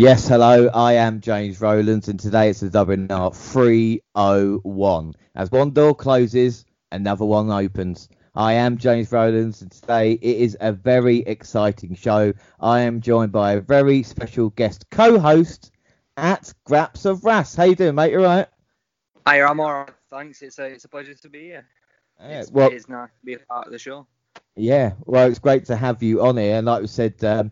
Yes, hello. I am James Rowlands, and today it's the WNR 301. As one door closes, another one opens. I am James Rowlands, and today it is a very exciting show. I am joined by a very special guest co-host at Graps of Wras. How you doing, mate? You're right? Hi, I'm alright. Thanks. It's a it's a pleasure to be here. Yeah, it's, well, it is nice to be a part of the show. yeah. Well, it's great to have you on here, and like we said, um,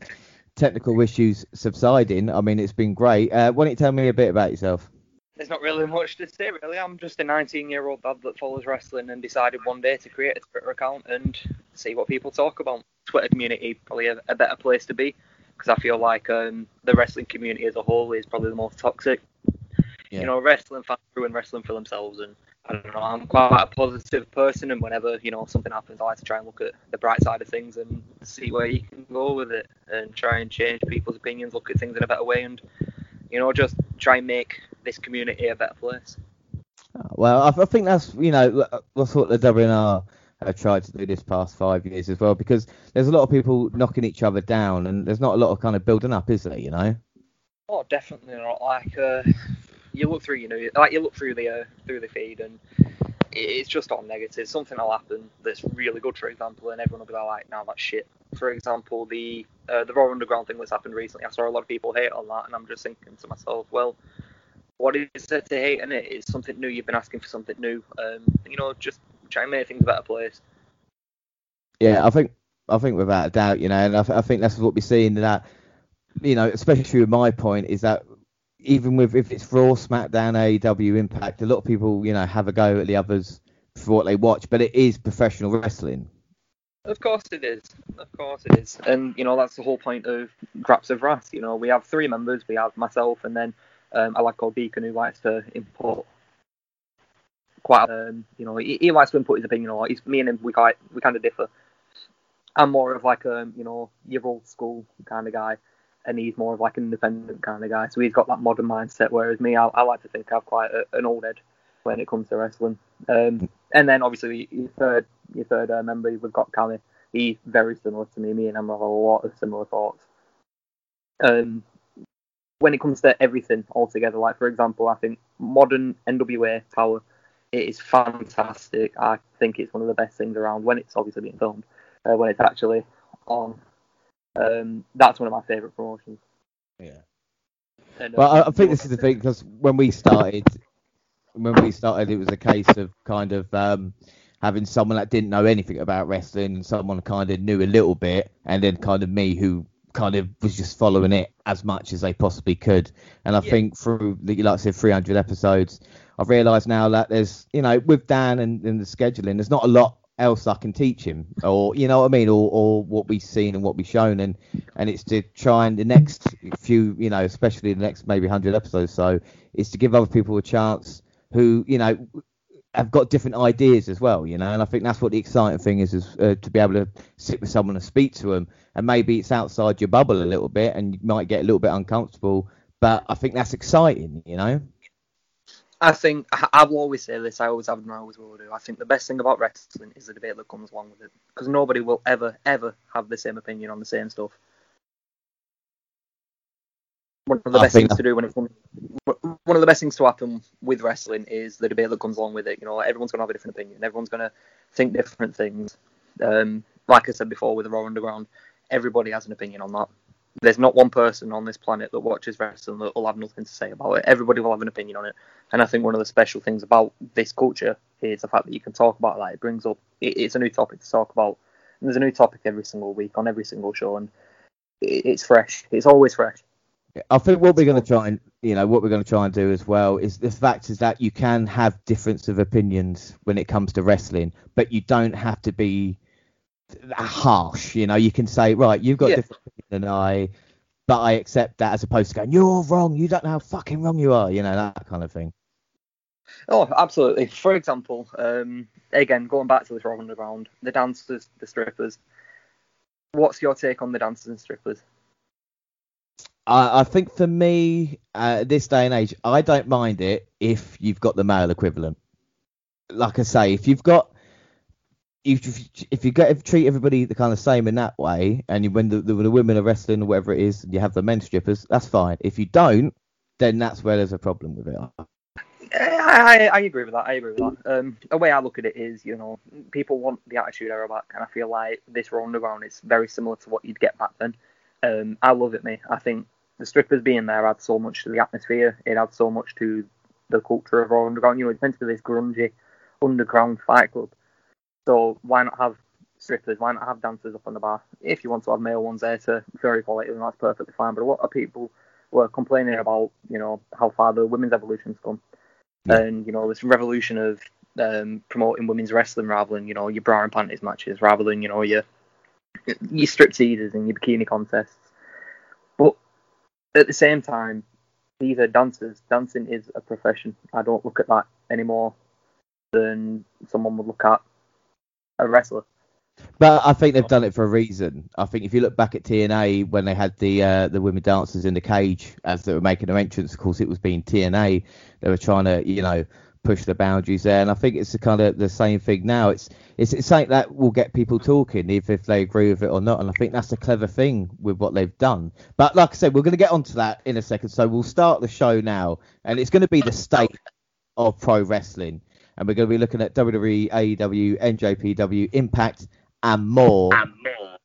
technical issues subsiding. I mean, it's been great. Uh, why don't you tell me a bit about yourself? There's not really much to say, really. I'm just a 19 year old dad that follows wrestling and decided one day to create a Twitter account and see what people talk about. Twitter community probably a, a better place to be because I feel like um, the wrestling community as a whole is probably the most toxic. Yeah. You know, wrestling fans ruin wrestling for themselves, and I don't know. I'm quite a positive person, and whenever you know something happens, I like to try and look at the bright side of things and see where you can go with it, and try and change people's opinions, look at things in a better way, and you know, just try and make this community a better place. Well, I, I think that's you know that's what the WNR have tried to do this past five years as well, because there's a lot of people knocking each other down, and there's not a lot of kind of building up, is there? You know? Oh, definitely not. Like, uh, you look through, you know, like you look through the uh, through the feed, and it's just all negative. Something will happen that's really good, for example, and everyone will be like, "No, that's shit." For example, the uh, the Raw Underground thing that's happened recently, I saw a lot of people hate on that, and I'm just thinking to myself, well, what is there to hate in it? It's something new. You've been asking for something new. Um, you know, just try and make things a better place. Yeah, I think I think without a doubt, you know, and I, th- I think that's what we're seeing that, you know, especially with my point is that even with if it's Raw, SmackDown, AEW, Impact, a lot of people, you know, have a go at the others for what they watch, but it is professional wrestling. Of course it is. Of course it is. And you know that's the whole point of Graps of Wrath. You know we have three members. We have myself and then um, a lad called who likes to import quite. Um, you know he, he likes to input his opinion a lot. He's, me and him we quite we kind of differ. I'm more of like um you know your old school kind of guy, and he's more of like an independent kind of guy. So he's got that modern mindset, whereas me I, I like to think I've quite a, an old head when it comes to wrestling. Um, and then obviously your third your third uh, member we've got Cali. He's very similar to me. Me and him have a lot of similar thoughts. Um, when it comes to everything altogether, like for example, I think modern NWA power it is fantastic. I think it's one of the best things around when it's obviously being filmed. Uh, when it's actually on, um, that's one of my favourite promotions. Yeah. And, uh, Well, I, I think this is the thing because when we started, when we started, it was a case of kind of um, having someone that didn't know anything about wrestling and someone kind of knew a little bit, and then kind of me who kind of was just following it as much as they possibly could. And I Yeah. think through the like I said, 300 episodes, I've realised now that there's you know with Dan and, and the scheduling, there's not a lot else I can teach him, or you know what I mean, or, or what we've seen and what we've shown, and and it's to try and the next few, you know, especially the next maybe 100 episodes, so is to give other people a chance who you know have got different ideas as well, you know, and I think that's what the exciting thing is, is uh, to be able to sit with someone and speak to them, and maybe it's outside your bubble a little bit, and you might get a little bit uncomfortable, but I think that's exciting, you know. I think I will always say this. I always have and I always will do. I think the best thing about wrestling is the debate that comes along with it, because nobody will ever, ever have the same opinion on the same stuff. One of the I best things to do when it comes, one of the best things to happen with wrestling is the debate that comes along with it. You know, everyone's gonna have a different opinion. Everyone's gonna think different things. Um, like I said before with the Raw Underground, everybody has an opinion on that. There's not one person on this planet that watches wrestling that will have nothing to say about it. Everybody will have an opinion on it. And I think one of the special things about this culture is the fact that you can talk about that. It brings up, it, it's a new topic to talk about. And there's a new topic every single week on every single show, and it, it's fresh. It's always fresh. I think what we're going to try and you know what we're going to try and do as well is the fact is that you can have difference of opinions when it comes to wrestling, but you don't have to be harsh. You know, you can say right, you've got Yeah. different than I, but I accept that as opposed to going you're wrong. You don't know how fucking wrong you are. You know that kind of thing. Oh, absolutely. For example, um, again, going back to this Raw Underground, the dancers, the strippers. What's your take on the dancers and strippers? I, I think for me, uh, this day and age, I don't mind it if you've got the male equivalent. Like I say, if you've got you, if you get if treat everybody the kind of same in that way, and you, when the, the, the women are wrestling or whatever it is, and you have the men strippers, that's fine. If you don't, then that's where there's a problem with it. I, I, I agree with that. I agree with that. Um, the way I look at it is, you know, people want the Attitude Era back, and I feel like this Raw Underground is very similar to what you'd get back then. Um, I love it, me. I think the strippers being there adds so much to the atmosphere. It adds so much to the culture of Raw Underground. You know, it's meant to be this grungy underground fight club. So why not have strippers? Why not have dancers up on the bar? If you want to have male ones there to for equality, then that's perfectly fine. But a lot of people were complaining about, you know, how far the women's evolution's come yeah. and you know this revolution of um, promoting women's wrestling rather than you know your bra and panties matches, rather than you know your your strip teasers and your bikini contests. But at the same time, these are dancers. Dancing is a profession. I don't look at that anymore than someone would look at a wrestler. But I think they've done it for a reason. I think if you look back at TNA when they had the uh, the women dancers in the cage as they were making their entrance, of course it was being TNA. They were trying to, you know, push the boundaries there, and I think it's the kind of the same thing now. It's it's, it's something that will get people talking, if if they agree with it or not. And I think that's the clever thing with what they've done. But like I said, we're going to get onto that in a second. So we'll start the show now, and it's going to be the state of pro wrestling, and we're going to be looking at WWE, AEW, NJPW, Impact and more. And more.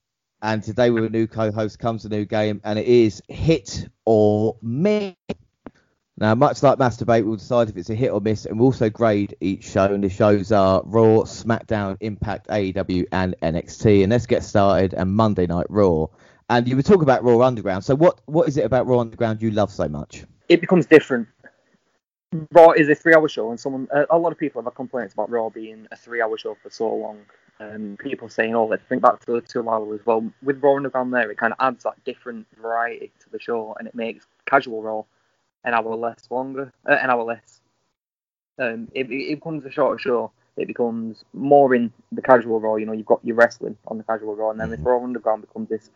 And today with a new co-host comes a new game, and it is hit or miss. Now, much like Masturbate, we'll decide if it's a hit or miss, and we'll also grade each show. And the shows are Raw, SmackDown, Impact, AEW, and NXT. And let's get started. And Monday Night Raw. And you were talking about Raw Underground. So, what what is it about Raw Underground you love so much? It becomes different. Raw is a three-hour show, and someone a lot of people have a complaints about Raw being a three-hour show for so long um, people saying, "Oh, let's bring back to the two hours." Well, with Raw Underground there, it kind of adds that different variety to the show, and it makes casual Raw an hour less longer, uh, an hour less. Um, it, it becomes a shorter show. It becomes more in the casual Raw. You know, you've got your wrestling on the casual Raw, and then this mm-hmm. Raw Underground becomes this.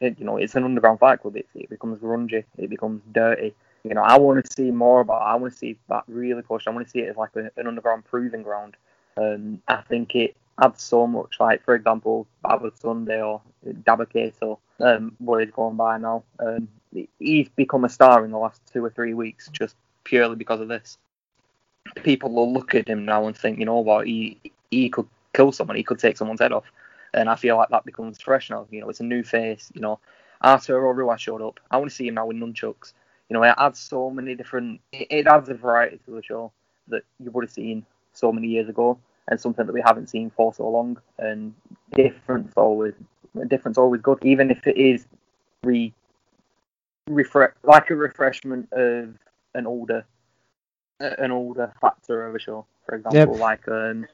It, you know, it's an underground fight club. It, it becomes grungy. It becomes dirty. You know, I want to see more about. I want to see that really pushed. I want to see it as like a, an underground proving ground. Um, I think it adds so much. Like for example, Baba Sunday or Dabba-Kato, um, what he's going by now. Um, he's become a star in the last two or three weeks just purely because of this. People will look at him now and think, you know what, he he could kill someone, he could take someone's head off, and I feel like that becomes fresh now. You know, it's a new face. You know, Arturo Ruas showed up. I want to see him now with nunchucks. You know, it adds so many different. It adds a variety to the show that you would have seen so many years ago and something that we haven't seen for so long. And difference always difference always good, even if it is re refresh like a refreshment of an older an older factor of a show. For example, yep. like um,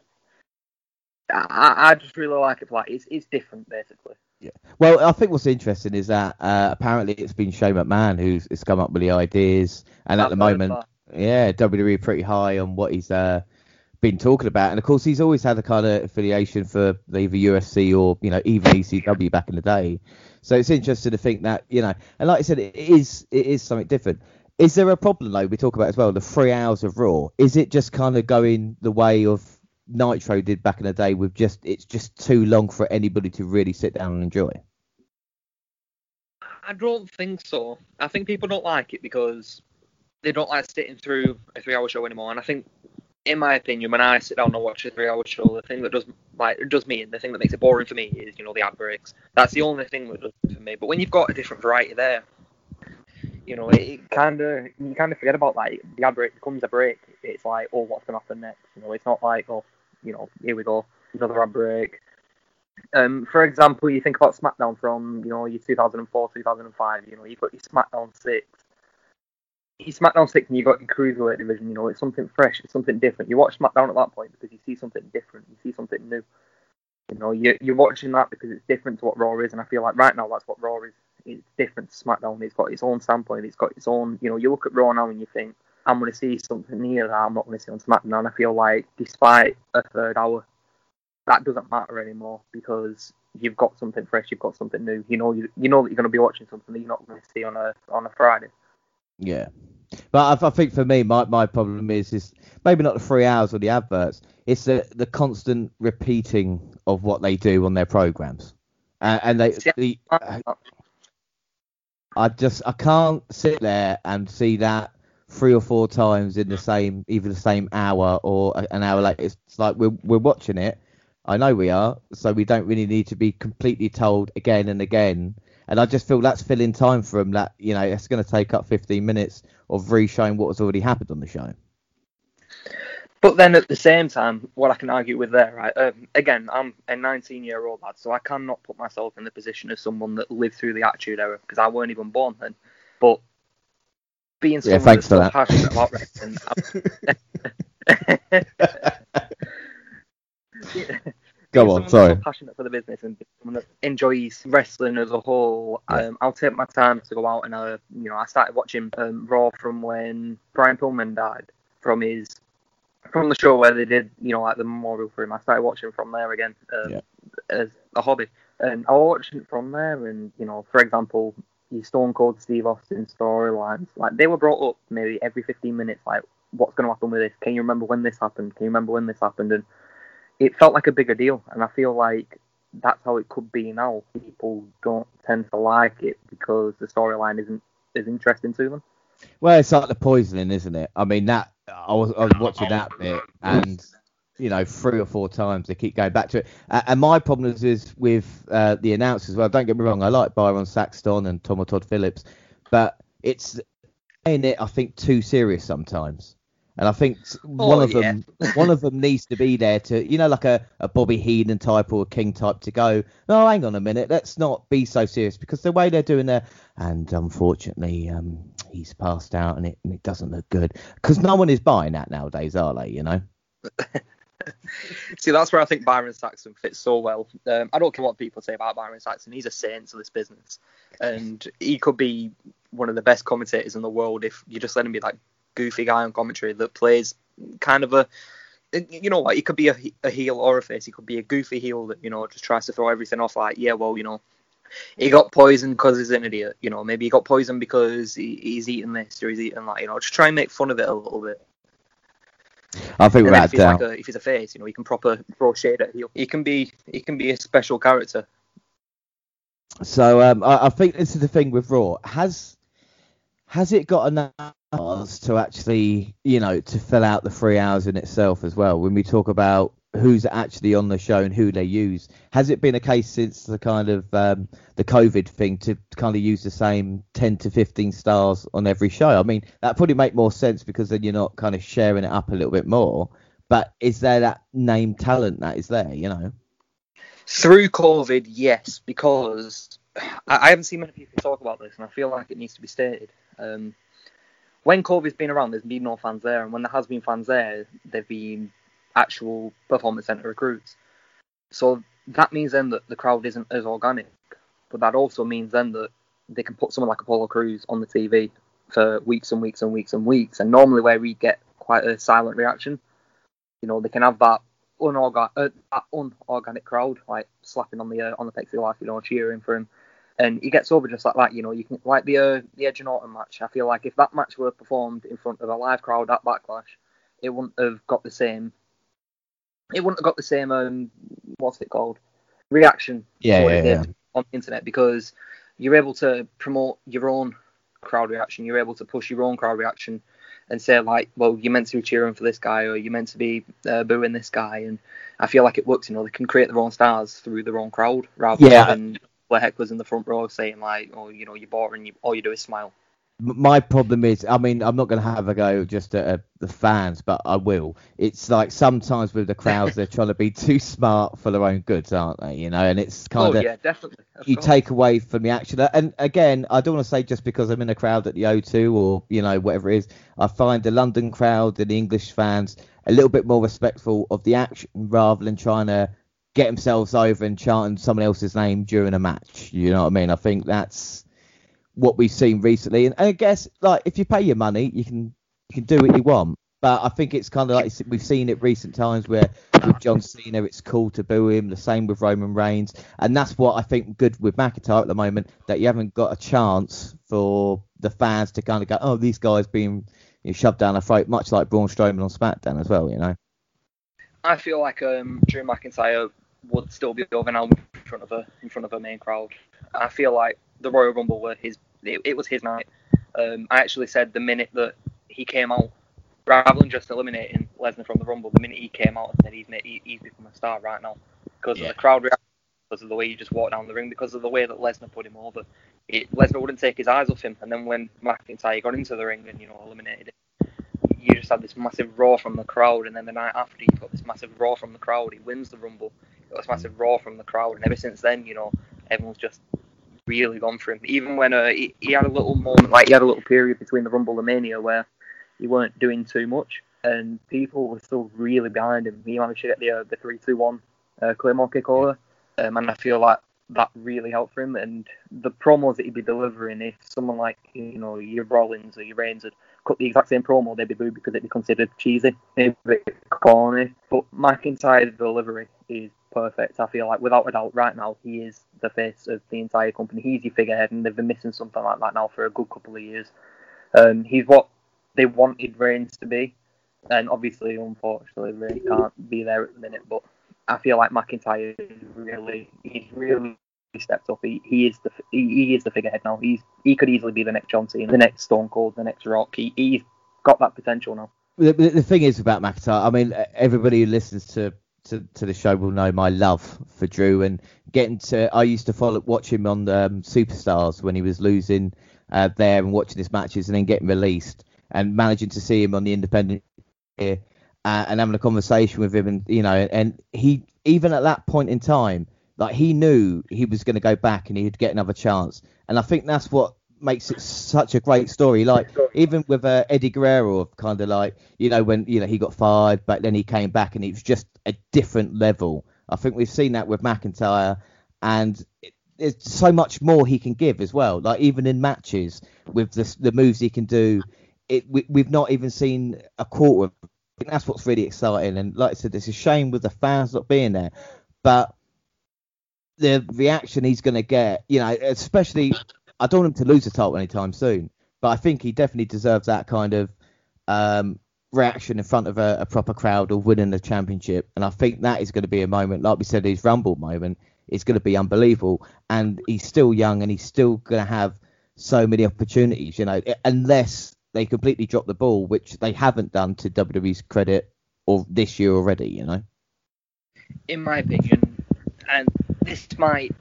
I, I just really like it. Like it's it's different basically. Yeah. Well, I think what's interesting is that uh, apparently it's been Shane McMahon who's, who's come up with the ideas, and at the moment, yeah, WWE pretty high on what he's uh, been talking about. And of course, he's always had a kind of affiliation for either UFC or you know even ECW back in the day. So it's interesting to think that you know, and like I said, it is it is something different. Is there a problem though? We talk about as well the three hours of Raw. Is it just kind of going the way of Nitro did back in the day with just it's just too long for anybody to really sit down and enjoy? I don't think so. I think people don't like it because they don't like sitting through a three-hour show anymore. And I think in my opinion, when I sit down and watch a three-hour show, the thing that does like does me and the thing that makes it boring for me is you know the ad breaks. That's the only thing that does it for me. But when you've got a different variety there, you know, it kind of you kind of forget about like the ad break becomes a break. It's like, oh, what's gonna happen next? You know, it's not like, oh, you know, here we go, another ad break. Um, for example, you think about SmackDown from you know your 2004, 2005. You know, you've got your SmackDown six, you SmackDown six and you got your cruiserweight division. You know, it's something fresh, it's something different. You watch SmackDown at that point because you see something different, you see something new. You know, you, you're watching that because it's different to what Raw is, and I feel like right now that's what Raw is. It's different to SmackDown. It's got its own standpoint. It's got its own. You know, you look at Raw now and you think, I'm going to see something here that I'm not going to see on SmackDown. And I feel like, despite a third hour, that doesn't matter anymore because you've got something fresh, you've got something new. You know, you, you know that you're going to be watching something that you're not going to see on a on a Friday. Yeah. But I, I, think for me, my, my problem is is maybe not the three hours or the adverts. It's the the constant repeating of what they do on their programs, uh, and they. The, I just I can't sit there and see that three or four times in the same either the same hour or an hour later. It's like we're we're watching it. I know we are, so we don't really need to be completely told again and again. And I just feel that's filling time for them. That you know, it's going to take up 15 minutes of re-showing what has already happened on the show. But then at the same time, what I can argue with there, right? Um, again, I'm a 19 year old lad, so I cannot put myself in the position of someone that lived through the Attitude Era because I weren't even born then. But being yeah, thanks for that. passionate about wrestling. Go on, sorry. passionate for the business and someone that enjoys wrestling as a whole, yeah. um, I'll take my time to go out and uh, you know I started watching um, Raw from when Brian Pillman died from his from the show where they did you know like the memorial for him. I started watching from there again um, yeah. as a hobby, and I watched it from there. And you know, for example, your Stone Cold Steve Austin storylines, like they were brought up maybe every 15 minutes, like what's going to happen with this? Can you remember when this happened? Can you remember when this happened? And it felt like a bigger deal, and I feel like that's how it could be now. People don't tend to like it because the storyline isn't as interesting to them. Well, it's like the poisoning, isn't it? I mean, that I was I was watching that bit, and you know, three or four times they keep going back to it. Uh, and my problem is, is with uh, the announcers. Well, don't get me wrong, I like Byron Saxton and Tom or Todd Phillips, but it's in it, I think, too serious sometimes. And I think one oh, of them, one of them needs to be there to, you know, like a, a Bobby Heenan type or a King type to go. No, hang on a minute, let's not be so serious because the way they're doing there, and unfortunately, um, he's passed out and it and it doesn't look good because no one is buying that nowadays, are they? You know. See, that's where I think Byron Saxton fits so well. Um, I don't care what people say about Byron Saxton; he's a saint to this business, and he could be one of the best commentators in the world if you just let him be like goofy guy on commentary that plays kind of a you know what he could be a, a heel or a face. He could be a goofy heel that you know just tries to throw everything off like yeah well you know he got poisoned because he's an idiot. You know maybe he got poisoned because he, he's eating this or he's eating that you know just try and make fun of it a little bit I think that if he's, like a, if he's a face, you know, he can proper throw shade at heel. He can be, he can be a special character. So um, I, I, think this is the thing with Raw. Has has it got enough to actually, you know, to fill out the three hours in itself as well? When we talk about who's actually on the show and who they use, has it been a case since the kind of um, the COVID thing to kind of use the same 10 to 15 stars on every show? I mean, that probably make more sense because then you're not kind of sharing it up a little bit more. But is there that name talent that is there? You know. Through COVID, yes, because I haven't seen many people talk about this, and I feel like it needs to be stated. Um, when COVID's been around, there's been no fans there, and when there has been fans there, they've been actual performance center recruits. So that means then that the crowd isn't as organic, but that also means then that they can put someone like Apollo Crews on the TV for weeks and weeks and weeks and weeks, and normally where we get quite a silent reaction, you know, they can have that unorganic, uh, that unorganic crowd like slapping on the uh, on the plexiglass, you know, cheering for him and he gets over just like that. You know, you can like the uh, the Edge and Orton match. I feel like if that match were performed in front of a live crowd at Backlash, it wouldn't have got the same. It wouldn't have got the same um, what's it called, reaction. Yeah, yeah, yeah. On the internet because you're able to promote your own crowd reaction. You're able to push your own crowd reaction and say like, well, you're meant to be cheering for this guy or you're meant to be uh, booing this guy. And I feel like it works. You know, they can create their own stars through their own crowd rather yeah. than where Heckler's in the front row saying like, "Oh, you know, you're boring. You, all you do is smile." My problem is, I mean, I'm not going to have a go just at uh, the fans, but I will. It's like sometimes with the crowds, they're trying to be too smart for their own goods, aren't they? You know, and it's kind oh, of yeah, definitely. Of you course. take away from the action. And again, I don't want to say just because I'm in a crowd at the O2 or you know whatever it is, I find the London crowd and the English fans a little bit more respectful of the action rather than trying to get themselves over and chanting someone else's name during a match. You know what I mean? I think that's what we've seen recently. And, I guess like if you pay your money, you can you can do what you want. But I think it's kind of like we've seen it recent times where with John Cena it's cool to boo him. The same with Roman Reigns, and that's what I think good with McIntyre at the moment that you haven't got a chance for the fans to kind of go, oh, these guys being you know, shoved down a throat, much like Braun Strowman on SmackDown as well, you know. I feel like um, Drew McIntyre would still be over now in front of a in front of a main crowd. I feel like the Royal Rumble were his it, it was his night. Um, I actually said the minute that he came out, rather than just eliminating Lesnar from the Rumble, the minute he came out and said he's made, he, he's become a star right now because yeah. of the crowd reaction, because of the way he just walked down the ring, because of the way that Lesnar put him over. It, Lesnar wouldn't take his eyes off him, and then when McIntyre got into the ring and you know eliminated him, you just had this massive roar from the crowd, and then the night after he got this massive roar from the crowd. He wins the Rumble, got this massive roar from the crowd, and ever since then, you know, everyone's just really gone for him. Even when uh, he, he, had a little moment, like he had a little period between the Rumble and Mania where he weren't doing too much, and people were still really behind him. He managed to get the uh, the three two one uh, Claymore kick over, um, and I feel like that really helped for him. And the promos that he'd be delivering, if someone like you know your Rollins or your Reigns had cut the exact same promo, they'd be booed because it'd be considered cheesy, maybe corny. But McIntyre's delivery is perfect. I feel like without a doubt, right now he is the face of the entire company. He's your figurehead, and they've been missing something like that now for a good couple of years. Um, he's what they wanted Reigns to be, and obviously, unfortunately, Reigns can't be there at the minute. But I feel like McIntyre really, he's really stepped up. He, he is the he, he, is the figurehead now. He's he could easily be the next John Cena, the next Stone Cold, the next Rock. He, he's got that potential now. The, the thing is about McIntyre, I mean, everybody who listens to to, to the show will know my love for Drew and getting to. I used to follow watch him on um, Superstars when he was losing uh, there and watching his matches and then getting released and managing to see him on the independent here uh, and having a conversation with him and you know and he even at that point in time like he knew he was going to go back and he'd get another chance and I think that's what makes it such a great story. Like even with uh, Eddie Guerrero, kind of like you know when you know he got fired, but then he came back and it was just a different level. I think we've seen that with McIntyre, and it, there's so much more he can give as well. Like even in matches with the the moves he can do, it we, we've not even seen a quarter. I think that's what's really exciting. And like I said, it's a shame with the fans not being there, but the reaction he's going to get, you know, especially I don't want him to lose the title anytime soon, but I think he definitely deserves that kind of um, reaction in front of a, a, proper crowd or winning the championship. And I think that is going to be a moment, like we said, his Rumble moment is going to be unbelievable. And he's still young and he's still going to have so many opportunities, you know, unless they completely drop the ball, which they haven't done to WWE's credit or this year already, you know. In my opinion, and this might.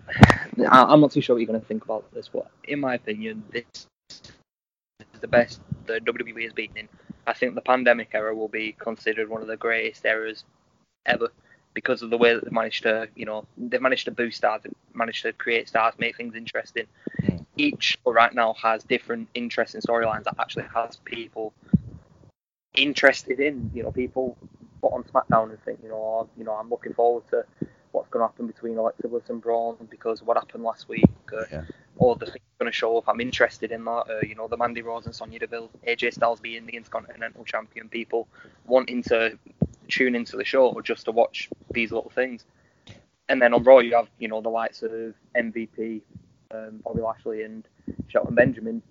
I'm not too sure what you're going to think about this, but in my opinion, this is the best the WWE has been in. I think the pandemic era will be considered one of the greatest eras ever because of the way that they've managed to, you know, they've managed to boost stars, managed to create stars, make things interesting. Hmm. Each right now has different interesting storylines that actually has people interested in, you know, people put on SmackDown and think, you know, oh, you know, I'm looking forward to what's going to happen between Alexa Bliss and Braun because what happened last week, uh, yeah. Or the things going to show up. I'm interested in that. Uh, you know, the Mandy Rose and Sonya Deville, AJ Styles being the Intercontinental Champion, people wanting to tune into the show or just to watch these little things. And then on Raw, you have you know the likes of MVP, um, Bobby Lashley, and Shelton Benjamin.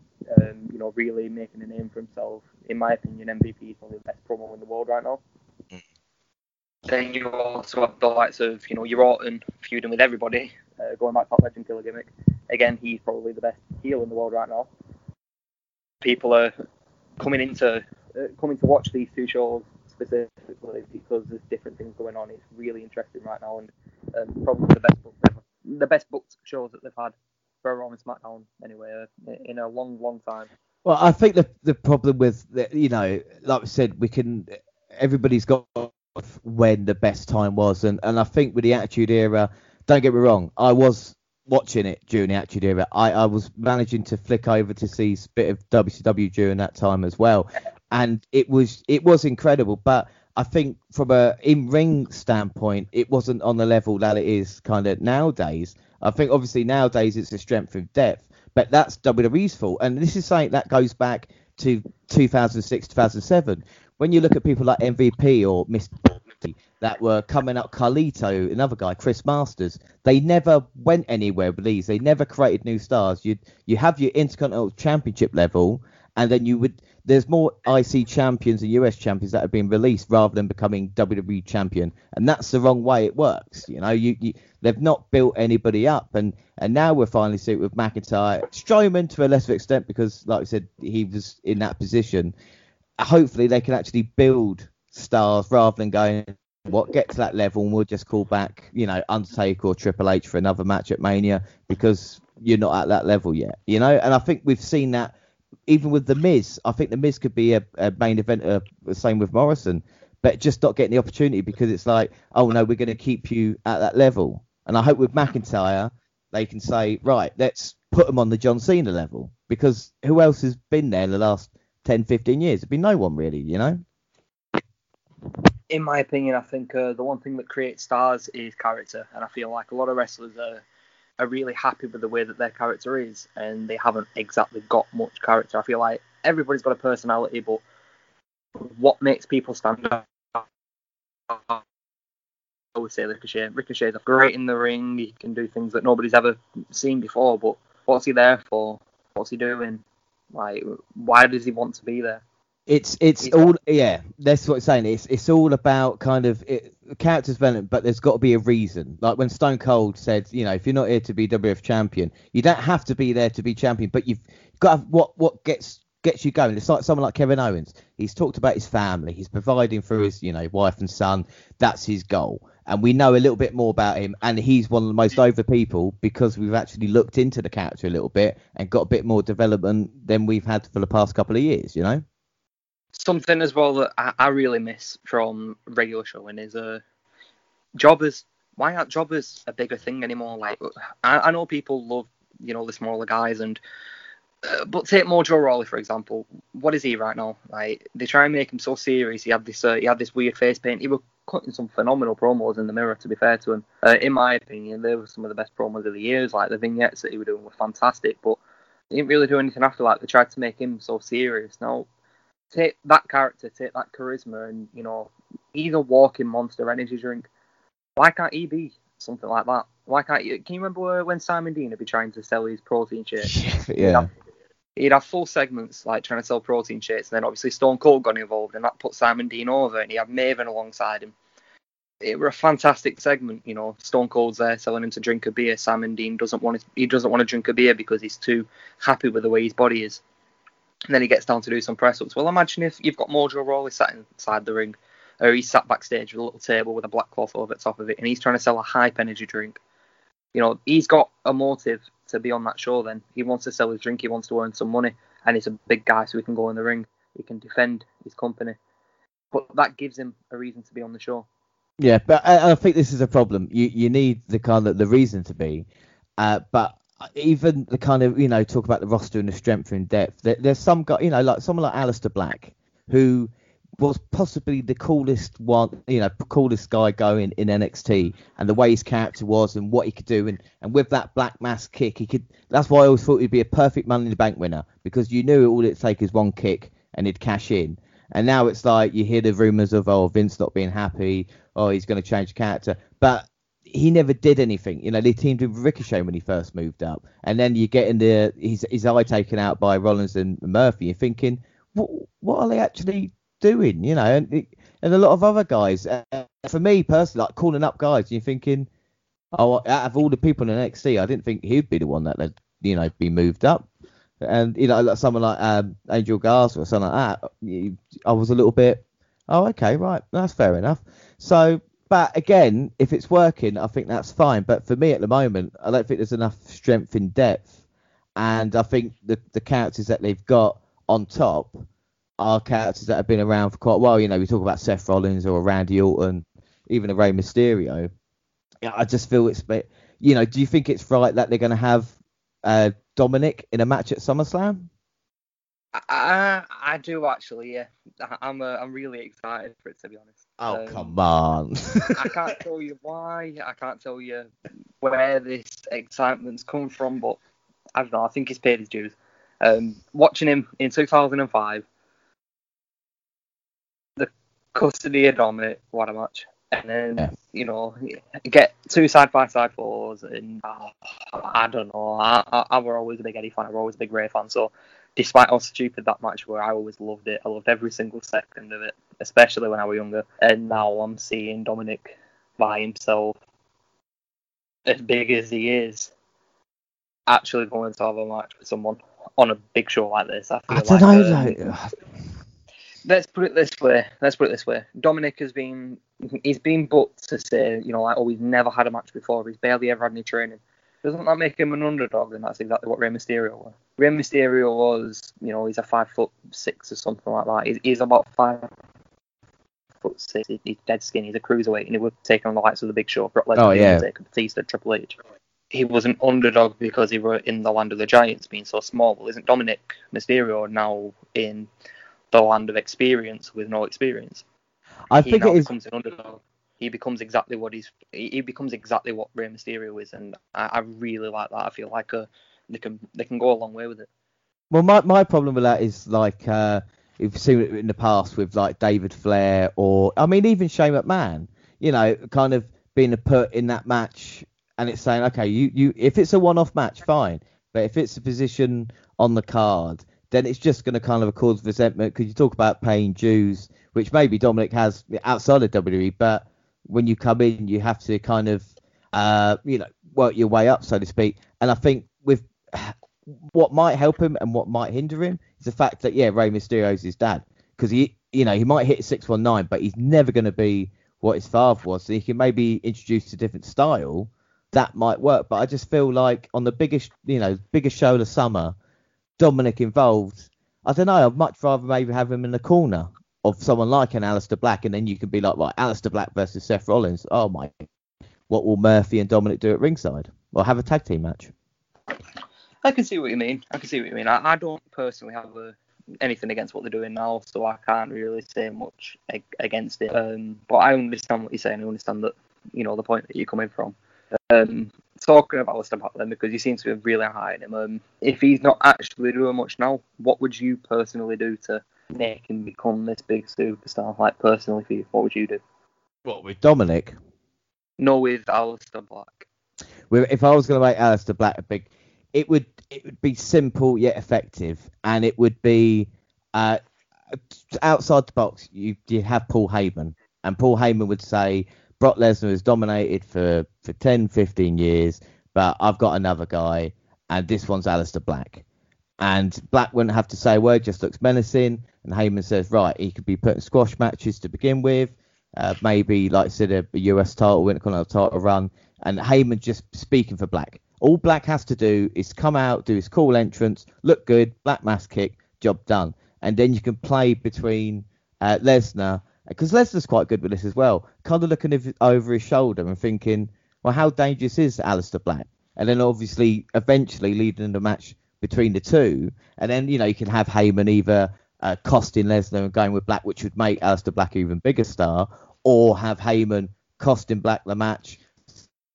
Um, you know, really making a name for himself. In my opinion, MVP is probably the best promo in the world right now. Then you also have the likes of, you know, your Orton feuding with everybody, uh, going back to that legend killer gimmick. Again, he's probably the best heel in the world right now. People are coming into uh, coming to watch these two shows specifically because there's different things going on. It's really interesting right now, and um, probably the best booked the best booked shows that they've had for Raw and SmackDown anyway uh, in a long, long time. Well, I think the the problem with the, you know, like I said, we can everybody's got when the best time was. And, and I think with the Attitude Era, don't get me wrong, I was watching it during the Attitude Era. I, I was managing to flick over to see a bit of WCW during that time as well, and it was it was incredible. But I think from a in ring standpoint, it wasn't on the level that it is kind of nowadays. I think obviously nowadays it's a strength of depth, but that's WWE's fault, and this is something that goes back to 2006, 2007. When you look at people like MVP or Mr. that were coming up, Carlito, another guy, Chris Masters, they never went anywhere with these. They never created new stars. You you have your Intercontinental Championship level, and then you would there's more IC champions and US champions that have been released rather than becoming WWE champion, and that's the wrong way it works. You know, you, you they've not built anybody up, and and now we're finally seeing it with McIntyre, Strowman to a lesser extent because, like I said, he was in that position. Hopefully, they can actually build stars rather than going what get to that level and we'll just call back, you know, Undertaker or Triple H for another match at Mania because you're not at that level yet, you know. And I think we've seen that even with the Miz, I think the Miz could be a, a main event. Uh, same with Morrison, but just not getting the opportunity because it's like, oh no, we're going to keep you at that level. And I hope with McIntyre they can say, right, let's put him on the John Cena level because who else has been there in the last 10, 15 years? It'd be no one really, you know. In my opinion, I think uh, the one thing that creates stars is character, and I feel like a lot of wrestlers are are really happy with the way that their character is, and they haven't exactly got much character. I feel like everybody's got a personality, but what makes people stand out? I would say Ricochet. Ricochet's great in the ring. He can do things that nobody's ever seen before. But what's he there for? What's he doing? Like, why does he want to be there? It's it's all yeah. That's what I'm saying. It's it's all about kind of it, character development, but there's got to be a reason. Like when Stone Cold said, you know, if you're not here to be WF champion, you don't have to be there to be champion, but you've got to what what gets gets you going. It's like someone like Kevin Owens. He's talked about his family. He's providing for his you know wife and son. That's his goal. And we know a little bit more about him, and he's one of the most over people because we've actually looked into the character a little bit and got a bit more development than we've had for the past couple of years. You know something as well that I, I really miss from regular showing is uh jobbers. Why aren't jobbers a bigger thing anymore? Like I, I know people love you know the smaller guys and. Uh, but take Mojo Rawley for example. What is he right now? Like they try and make him so serious. He had this uh, he had this weird face paint. He was cutting some phenomenal promos in the mirror. To be fair to him, uh, in my opinion, they were some of the best promos of the years. Like the vignettes that he was doing were fantastic, but he didn't really do anything after that. They tried to make him so serious. Now take that character, take that charisma, and you know he's a walking monster energy drink. Why can't he be something like that? Why can't you? Can you remember when Simon Dean would be trying to sell his protein shakes? yeah. He'd have, he'd have, full segments like trying to sell protein shakes, and then obviously Stone Cold got involved, and that put Simon Dean over, and he had Maven alongside him. It were a fantastic segment, you know. Stone Cold's there selling him to drink a beer. Simon Dean doesn't want to, he doesn't want to drink a beer because he's too happy with the way his body is and then he gets down to do some press ups. Well, imagine if you've got Mojo Rawley sat inside the ring, or he's sat backstage with a little table with a black cloth over the top of it, and he's trying to sell a hype energy drink. You know, he's got a motive to be on that show. Then he wants to sell his drink, he wants to earn some money, and he's a big guy, so he can go in the ring, he can defend his company. But that gives him a reason to be on the show. Yeah, but I, I think this is a problem. You you need the kind of the reason to be, uh, but even the kind of you know talk about the roster and the strength and depth. There, there's some guy, you know, like someone like Aleister Black, who was possibly the coolest one, you know, coolest guy going in NXT, and the way his character was and what he could do, and and with that black mass kick, he could. That's why I always thought he'd be a perfect Money in the Bank winner because you knew all it'd take is one kick and he'd cash in. And now it's like you hear the rumors of oh Vince not being happy, oh he's going to change character, but he never did anything. You know, they teamed with Ricochet when he first moved up, and then you get in the his his eye taken out by Rollins and Murphy. You're thinking, what what are they actually doing? You know, and and a lot of other guys. Uh, for me personally, like calling up guys, you're thinking, oh, out of all the people in the NXT, I didn't think he'd be the one that would you know be moved up. And you know, like someone like um, Angel Garza or something like that, I was a little bit, oh, okay, right, that's fair enough. So but again, if it's working, I think that's fine. But for me at the moment, I don't think there's enough strength in depth. And I think the the characters that they've got on top are characters that have been around for quite a while. You know, we talk about Seth Rollins or Randy Orton, even a Rey Mysterio. I just feel it's, you know, do you think it's right that they're going to have uh, Dominic in a match at SummerSlam? I, I do actually, yeah. I'm uh, I'm really excited for it to be honest. Oh um, come on! I can't tell you why. I can't tell you where this excitement's come from, but I don't know. I think he's paid his dues. Um, watching him in 2005, the custody of Dominic, what a match. And then, Yeah. you know, get two side by side falls, and oh, I don't know. I, I, I were always a big Eddie fan, I was always a big Rey fan. So, despite how stupid that match were, I always loved it. I loved every single second of it, especially when I was younger. And now I'm seeing Dominic by himself, as big as he is, actually going to have a match with someone on a big show like this. I feel I don't like, know. um, though. let's put it this way. Let's put it this way. Dominic has been he's been booked to say, you know, like oh he's never had a match before. He's barely ever had any training. Doesn't that make him an underdog? And that's exactly what Rey Mysterio was. Rey Mysterio was, you know, he's a five foot six or something like that. He's, he's about five foot six. He's dead skinny. He's a cruiserweight, and he would take on the likes of the Big Show, Brock Lesnar, Oh, yeah. Batista, Triple H. He was an underdog because he were in the land of the giants, being so small. Well, isn't Dominic Mysterio now in the land of experience with no experience? I he think it is. He becomes exactly what he's. He becomes exactly what Rey Mysterio is, and I, I really like that. I feel like uh, they can they can go a long way with it. Well, my my problem with that is like uh, you've seen it in the past with like David Flair or I mean even Shane McMahon. You know, kind of being put in that match and it's saying, okay, you you if it's a one-off match, fine, but if it's a position on the card, then it's just going to kind of cause resentment because you talk about paying dues, which maybe Dominic has outside of WWE, but when you come in, you have to kind of uh, you know work your way up, so to speak. And I think with what might help him and what might hinder him is the fact that yeah, Rey Mysterio's his dad because he you know he might hit six one nine, but he's never going to be what his father was. So he can maybe introduce a different style that might work. But I just feel like on the biggest you know biggest show of the summer, Dominic involved. I don't know. I'd much rather maybe have him in the corner of someone like an Aleister Black, and then you can be like, right, Aleister Black versus Seth Rollins. Oh my, what will Murphy and Dominic do at ringside? Or have a tag team match? I can see what you mean. I can see what you mean. I, I don't personally have uh anything against what they're doing now, so I can't really say much ag- against it. Um, but I understand what you're saying. I understand that you know the point that you're coming from. Um, talking about Aleister Black then, because you seem to be really high on him. Um, if he's not actually doing much now, what would you personally do to make him become this big superstar? Like personally for you, what would you do? What with Dominic? No, with Aleister Black. If I was going to make Aleister Black a big, it would it would be simple yet effective, and it would be uh, outside the box. You you have Paul Heyman, and Paul Heyman would say Brock Lesnar has dominated for for 10, 15 years, but I've got another guy, and this one's Aleister Black. And Black wouldn't have to say a word, just looks menacing. And Heyman says, right, he could be putting squash matches to begin with, uh, maybe like I said, a, a US title, Intercontinental title run. And Heyman just speaking for Black. All Black has to do is come out, do his cool entrance, look good, Black Mass kick, job done. And then you can play between uh, Lesnar, because Lesnar's quite good with this as well, kind of looking over his shoulder and thinking, well, how dangerous is Aleister Black? And then obviously, eventually leading the match between the two. And then, you know, you can have Heyman either uh, costing Lesnar and going with Black, which would make Aleister Black even bigger star, or have Heyman costing Black the match,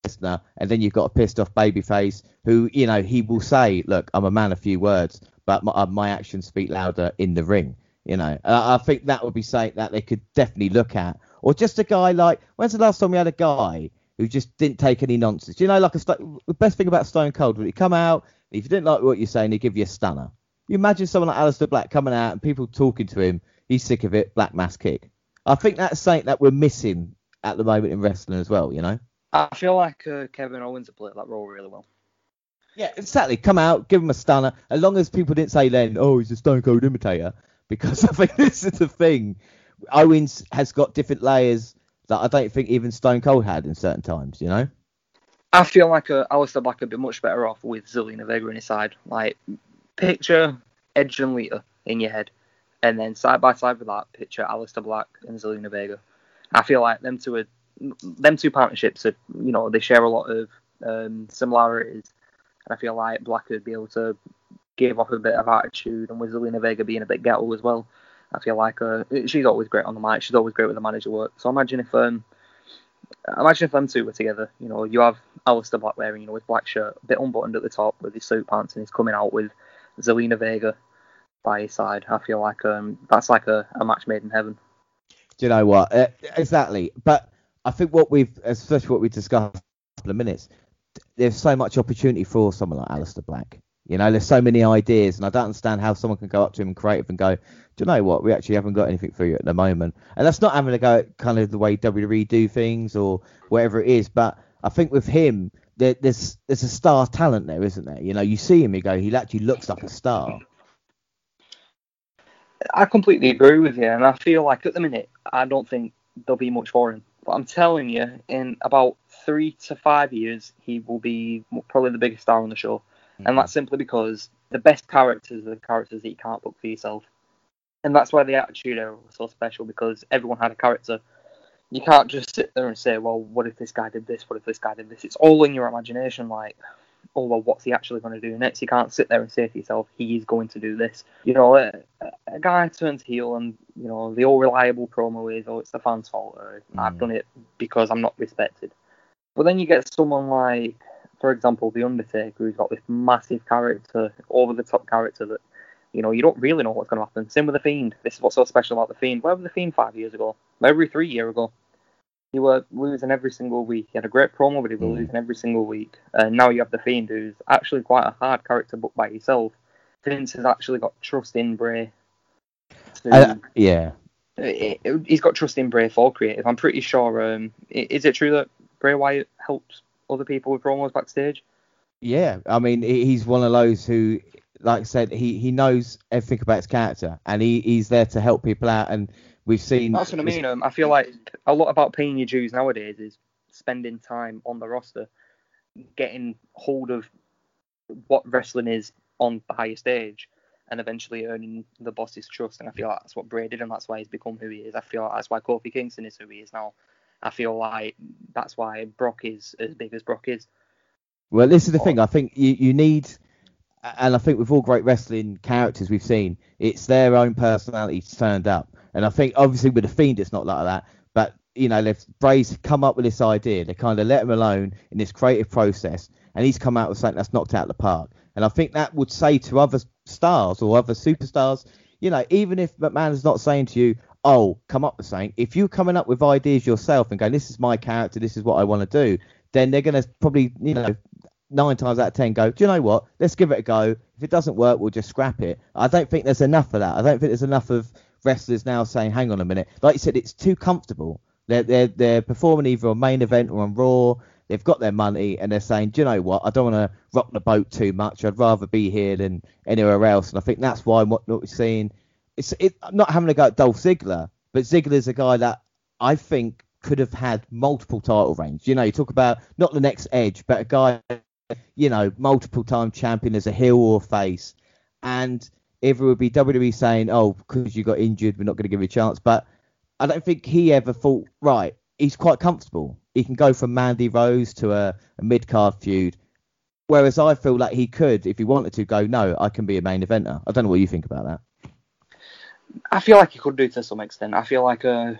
Lesnar, and then you've got a pissed off babyface who, you know, he will say, look, I'm a man of few words, but my, uh, my actions speak louder in the ring. You know, uh, I think that would be something that they could definitely look at. Or just a guy like, when's the last time we had a guy who just didn't take any nonsense? You know, like a the best thing about Stone Cold would he come out, if you didn't like what you're saying, he'd give you a stunner. You imagine someone like Aleister Black coming out and people talking to him, he's sick of it, black mass kick. I think that's something that we're missing at the moment in wrestling as well, you know? I feel like uh, Kevin Owens would play that role really well. Yeah, exactly. Come out, give him a stunner. As long as people didn't say then, oh, he's a Stone Cold imitator, because I think this is the thing. Owens has got different layers that I don't think even Stone Cold had in certain times, you know? I feel like uh, Aleister Black would be much better off with Zelina Vega in his side. Like, picture Edge and Lita in your head, and then side by side with that, picture Aleister Black and Zelina Vega. I feel like them two are, them two partnerships are, you know, they share a lot of um, similarities, and I feel like Black would be able to give off a bit of attitude, and with Zelina Vega being a bit ghetto as well. I feel like uh, she's always great on the mic. She's always great with the manager work. So imagine if um, imagine if them two were together. You know, you have Aleister Black wearing, you know, his black shirt, a bit unbuttoned at the top with his suit pants, and he's coming out with Zelina Vega by his side. I feel like um, that's like a, a match made in heaven. Do you know what? Uh, exactly. But I think what we've, especially what we discussed a couple of minutes, there's so much opportunity for someone like Aleister Black. You know, there's so many ideas, and I don't understand how someone can go up to him and creative and go, "Do you know what? We actually haven't got anything for you at the moment." And that's not having to go kind of the way WWE do things or whatever it is. But I think with him, there, there's there's a star talent there, isn't there? You know, you see him, you go, he actually looks like a star. I completely agree with you, and I feel like at the minute, I don't think there'll be much for him. But I'm telling you, in about three to five years, he will be probably the biggest star on the show. Mm-hmm. And that's simply because the best characters are the characters that you can't book for yourself. And that's why the Attitude Era was so special because everyone had a character. You can't just sit there and say, well, what if this guy did this? What if this guy did this? It's all in your imagination. Like, oh well, what's he actually going to do next? You can't sit there and say to yourself, he's going to do this. You know, a, a guy turns heel, and you know the all reliable promo is, oh, it's the fans' fault, or mm. I've done it because I'm not respected. But then you get someone like, for example, the Undertaker, who's got this massive character, over the top character that. You know, you don't really know what's going to happen. Same with the Fiend. This is what's so special about the Fiend. Where was the Fiend five years ago? Every three year ago you were losing every single week. He had a great promo, but he was mm. losing every single week. And now you have the Fiend, who's actually quite a hard character book by himself. Vince has actually got trust in Bray. To, yeah. He's got trust in Bray for creative. I'm pretty sure. Um, is it true that Bray Wyatt helps other people with promos backstage? Yeah, I mean he's one of those who, like I said, he, he knows everything about his character, and he, he's there to help people out and We've seen. That's what I mean. Um, I feel like a lot about paying your dues nowadays is spending time on the roster, getting hold of what wrestling is on the higher stage, and eventually earning the boss's trust. And I feel like that's what Bray did, and that's why he's become who he is. I feel like that's why Kofi Kingston is who he is now. I feel like that's why Brock is as big as Brock is. Well, this is the thing. Oh. I think you, you need, and I think with all great wrestling characters we've seen, it's their own personality turned up. And I think obviously with the Fiend it's not like that. But you know, if Bray's come up with this idea, they kind of let him alone in this creative process, and he's come out with something that's knocked out of the park. And I think that would say to other stars or other superstars, you know, even if McMahon is not saying to you, oh, come up with something, if you're coming up with ideas yourself and going, this is my character, this is what I want to do, then they're going to probably, you know, nine times out of ten go, do you know what? Let's give it a go. If it doesn't work, we'll just scrap it. I don't think there's enough of that. I don't think there's enough of wrestlers now saying, hang on a minute. Like you said, it's too comfortable. They're, they're, they're performing either on main event or on Raw. They've got their money and they're saying, do you know what? I don't want to rock the boat too much. I'd rather be here than anywhere else. And I think that's why what, what we're seeing. It's it, I'm not having a go at Dolph Ziggler, but Ziggler's a guy that I think could have had multiple title reigns. You know, you talk about not the next Edge, but a guy, you know, multiple time champion as a heel or face. And either it would be WWE saying, "Oh, because you got injured, we're not going to give you a chance." But I don't think he ever thought, right, he's quite comfortable. He can go from Mandy Rose to a, a mid card feud. Whereas I feel like he could, if he wanted to, go, no, I can be a main eventer. I don't know what you think about that. I feel like he could do to some extent. I feel like uh,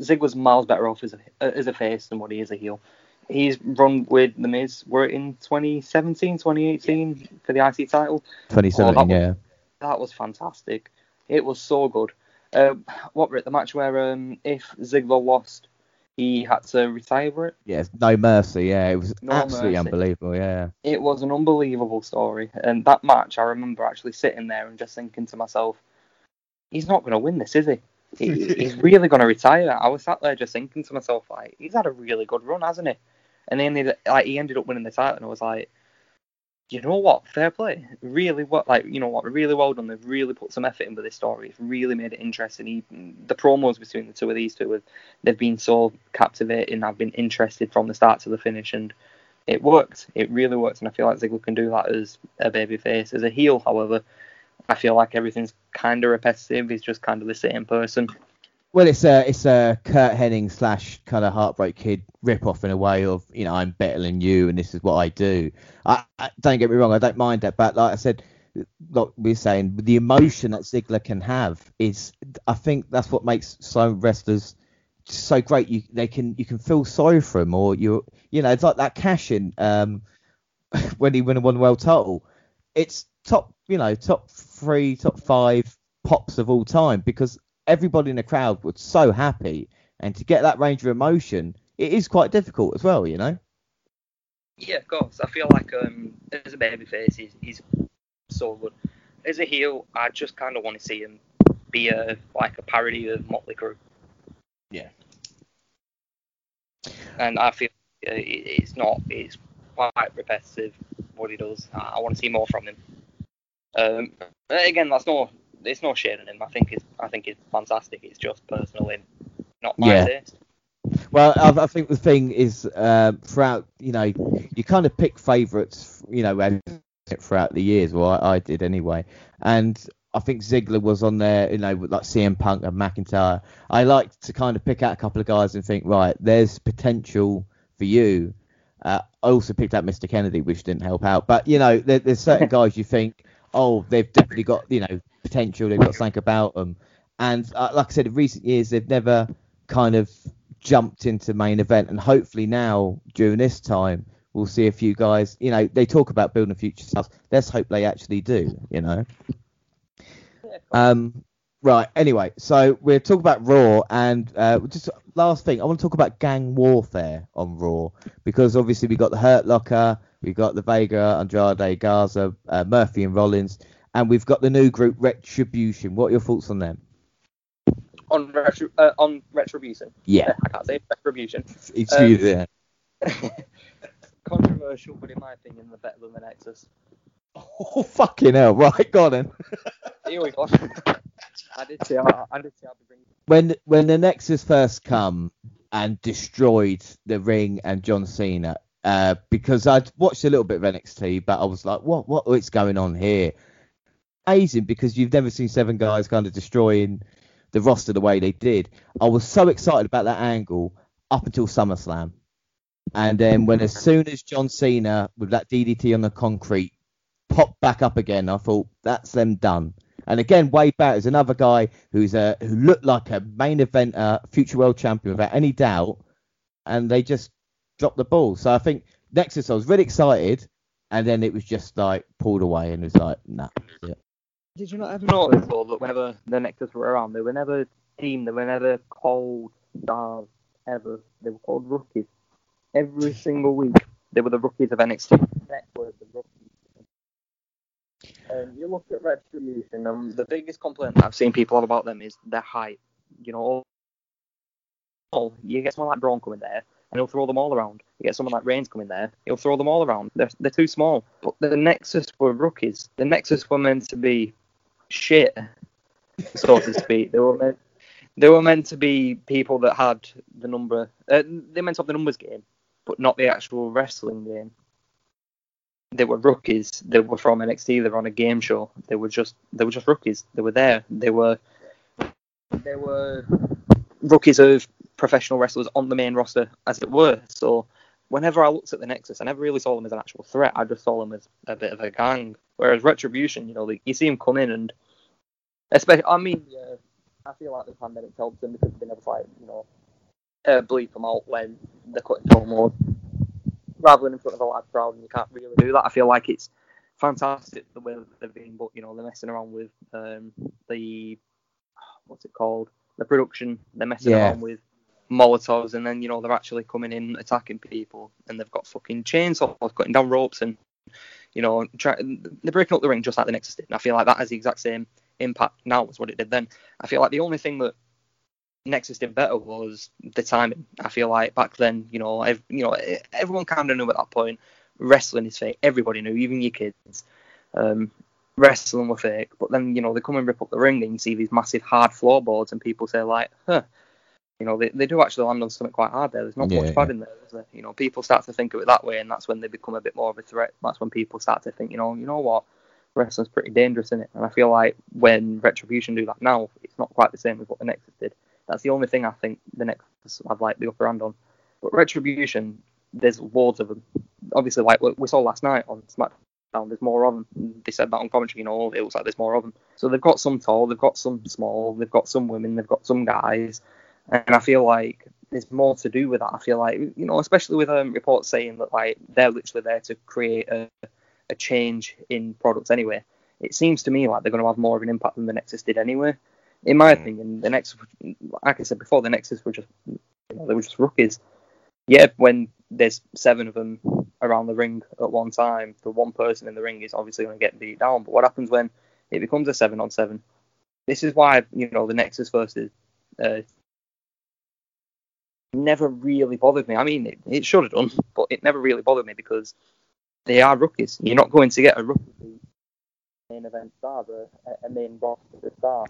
Zig was miles better off as a, as a face than what he is a heel. He's run with The Miz. We're in 2017, 2018 for the IC title. 2017, oh, yeah. That was fantastic. It was so good. Uh, what were it? The match where um, if Ziggler lost, he had to retire for it. Yes, no mercy. Yeah, it was no absolutely mercy. unbelievable. Yeah, it was an unbelievable story. And that match, I remember actually sitting there and just thinking to myself, he's not going to win this, is he? he he's really going to retire. I was sat there just thinking to myself, like, he's had a really good run, hasn't he? And then like he ended up winning the title, and I was like, you know what? Fair play. Really, what like you know what? Really well done. They've really put some effort into this story. It's really made it interesting. Even the promos between the two of these two, they've been so captivating. I've been interested from the start to the finish, and it worked. It really worked, and I feel like Ziggler can do that as a baby face. As a heel, however, I feel like everything's kind of repetitive. He's just kind of the same person. Well, it's a it's a Curt Hennig slash kind of Heartbreak Kid rip off in a way of you know I'm better than you and this is what I do. I, I don't get me wrong, I don't mind that, but like I said, like we're saying, the emotion that Ziggler can have is I think that's what makes some wrestlers so great. You they can you can feel sorry for him or you you know it's like that cash in um when he won a one world title. It's top, you know, top three, top five pops of all time because everybody in the crowd was so happy, and to get that range of emotion, it is quite difficult as well, you know. Yeah, of course. I feel like um, as a babyface, he's, he's so good. As a heel, I just kind of want to see him be a like a parody of Motley Crue. Yeah. And I feel uh, it's not. It's quite repetitive what he does. I, I want to see more from him. Um, again, that's no. It's no shade on him. I think it's. I think it's fantastic. It's just personally not my Yeah. taste. Well, I, I think the thing is uh, throughout, you know, you kind of pick favourites, you know, throughout the years. Well, I, I did anyway, and I think Ziggler was on there, you know, like CM Punk and McIntyre. I like to kind of pick out a couple of guys and think, right, there's potential for you. Uh, I also picked out Mr. Kennedy, which didn't help out, but you know, there, there's certain guys you think, oh, they've definitely got, you know, potential. They've got something about them, and uh, like I said, in recent years, they've never kind of jumped into main event. And hopefully now during this time we'll see a few guys you know they talk about building future stars. Let's hope they actually do you know? Um right anyway so we're talking about raw and uh just last thing i want to talk about gang warfare on raw because obviously we got the hurt locker we've got the vega andrade Garza, uh, murphy and rollins and we've got the new group retribution what are your thoughts on them On retro, uh, on retribution. yeah I can't say retribution. excuse me Controversial, but in my opinion, they're better than the Nexus. Oh fucking hell! Right, go on then. Here we go. I did say I, I did say I'd be bringing. When when the Nexus first come and destroyed the ring and John Cena, uh, because I'd watched a little bit of NXT, but I was like, what what is going on here? Amazing because you've never seen seven guys kind of destroying the roster the way they did. I was so excited about that angle up until SummerSlam. And then when as soon as John Cena with that DDT on the concrete popped back up again, I thought that's them done. And again, Wade Barrett is another guy who's a who looked like a main eventer, future world champion without any doubt, and they just dropped the ball. So I think Nexus, I was really excited, and then it was just like pulled away, and it was like, nah. that's it. Did you not ever notice though that whenever the Nexus were around, they were never team, they were never called stars ever. They were called rookies. Every single week, they were the rookies of NXT. That was the rookies. Um, you look at Retribution, um, the biggest complaint that I've seen people have about them is their height. You know, all you get someone like Braun coming there, and he'll throw them all around. You get someone like Reigns coming there, he'll throw them all around. They're, they're too small. But the Nexus were rookies. The Nexus were meant to be shit, so to speak. They were meant, they were meant to be people that had the number. Uh, they meant to have the numbers game, but not the actual wrestling game. They were rookies. They were from NXT. They were on a game show. They were just they were just rookies. They were there. They were they were rookies of professional wrestlers on the main roster, as it were. So whenever I looked at the Nexus, I never really saw them as an actual threat. I just saw them as a bit of a gang. Whereas Retribution, you know, like, you see them come in and, especially, I mean, yeah, I feel like the pandemic helped them because they never fight, you know, uh, bleep them out when they're cutting promos rather than in front of a live crowd, and you can't really do that. I feel like it's fantastic the way they've been, but you know, they're messing around with um, the what's it called, the production. They're messing Yeah. around with Molotovs, and then you know they're actually coming in attacking people, and they've got fucking chainsaws cutting down ropes, and you know try, they're breaking up the ring just like the Nexus did. And I feel like that has the exact same impact now as what it did then. I feel like the only thing that Nexus did better was the timing. I feel like back then, you know, ev- you know, everyone kind of knew at that point wrestling is fake. Everybody knew, even your kids. Um, wrestling were fake. But then, you know, they come and rip up the ring and you see these massive hard floorboards and people say like, huh, you know, they, they do actually land on something quite hard there. There's not Yeah, much bad in there, is there? You know, people start to think of it that way and that's when they become a bit more of a threat. That's when people start to think, you know, you know what, wrestling's pretty dangerous in it. And I feel like when Retribution do that now, it's not quite the same as what the Nexus did. That's the only thing I think the Nexus have like the upper hand on. But Retribution, there's loads of them. Obviously, like we we saw last night on SmackDown, there's more of them. They said that on commentary, you know, it looks like there's more of them. So they've got some tall, they've got some small, they've got some women, they've got some guys, and I feel like there's more to do with that. I feel like, you know, especially with um, reports saying that like they're literally there to create a, a change in products anyway. it seems to me like they're going to have more of an impact than the Nexus did anyway. In my Mm. opinion, the Nexus, like I said before, the Nexus were just, you know, they were just rookies. Yeah, when there's seven of them around the ring at one time, the one person in the ring is obviously going to get beat down. But what happens when it becomes a seven on seven? This is why you know the Nexus versus uh, never really bothered me. I mean, it, it should have done, but it never really bothered me because they are rookies. You're not going to get a rookie main event star, a, a main roster star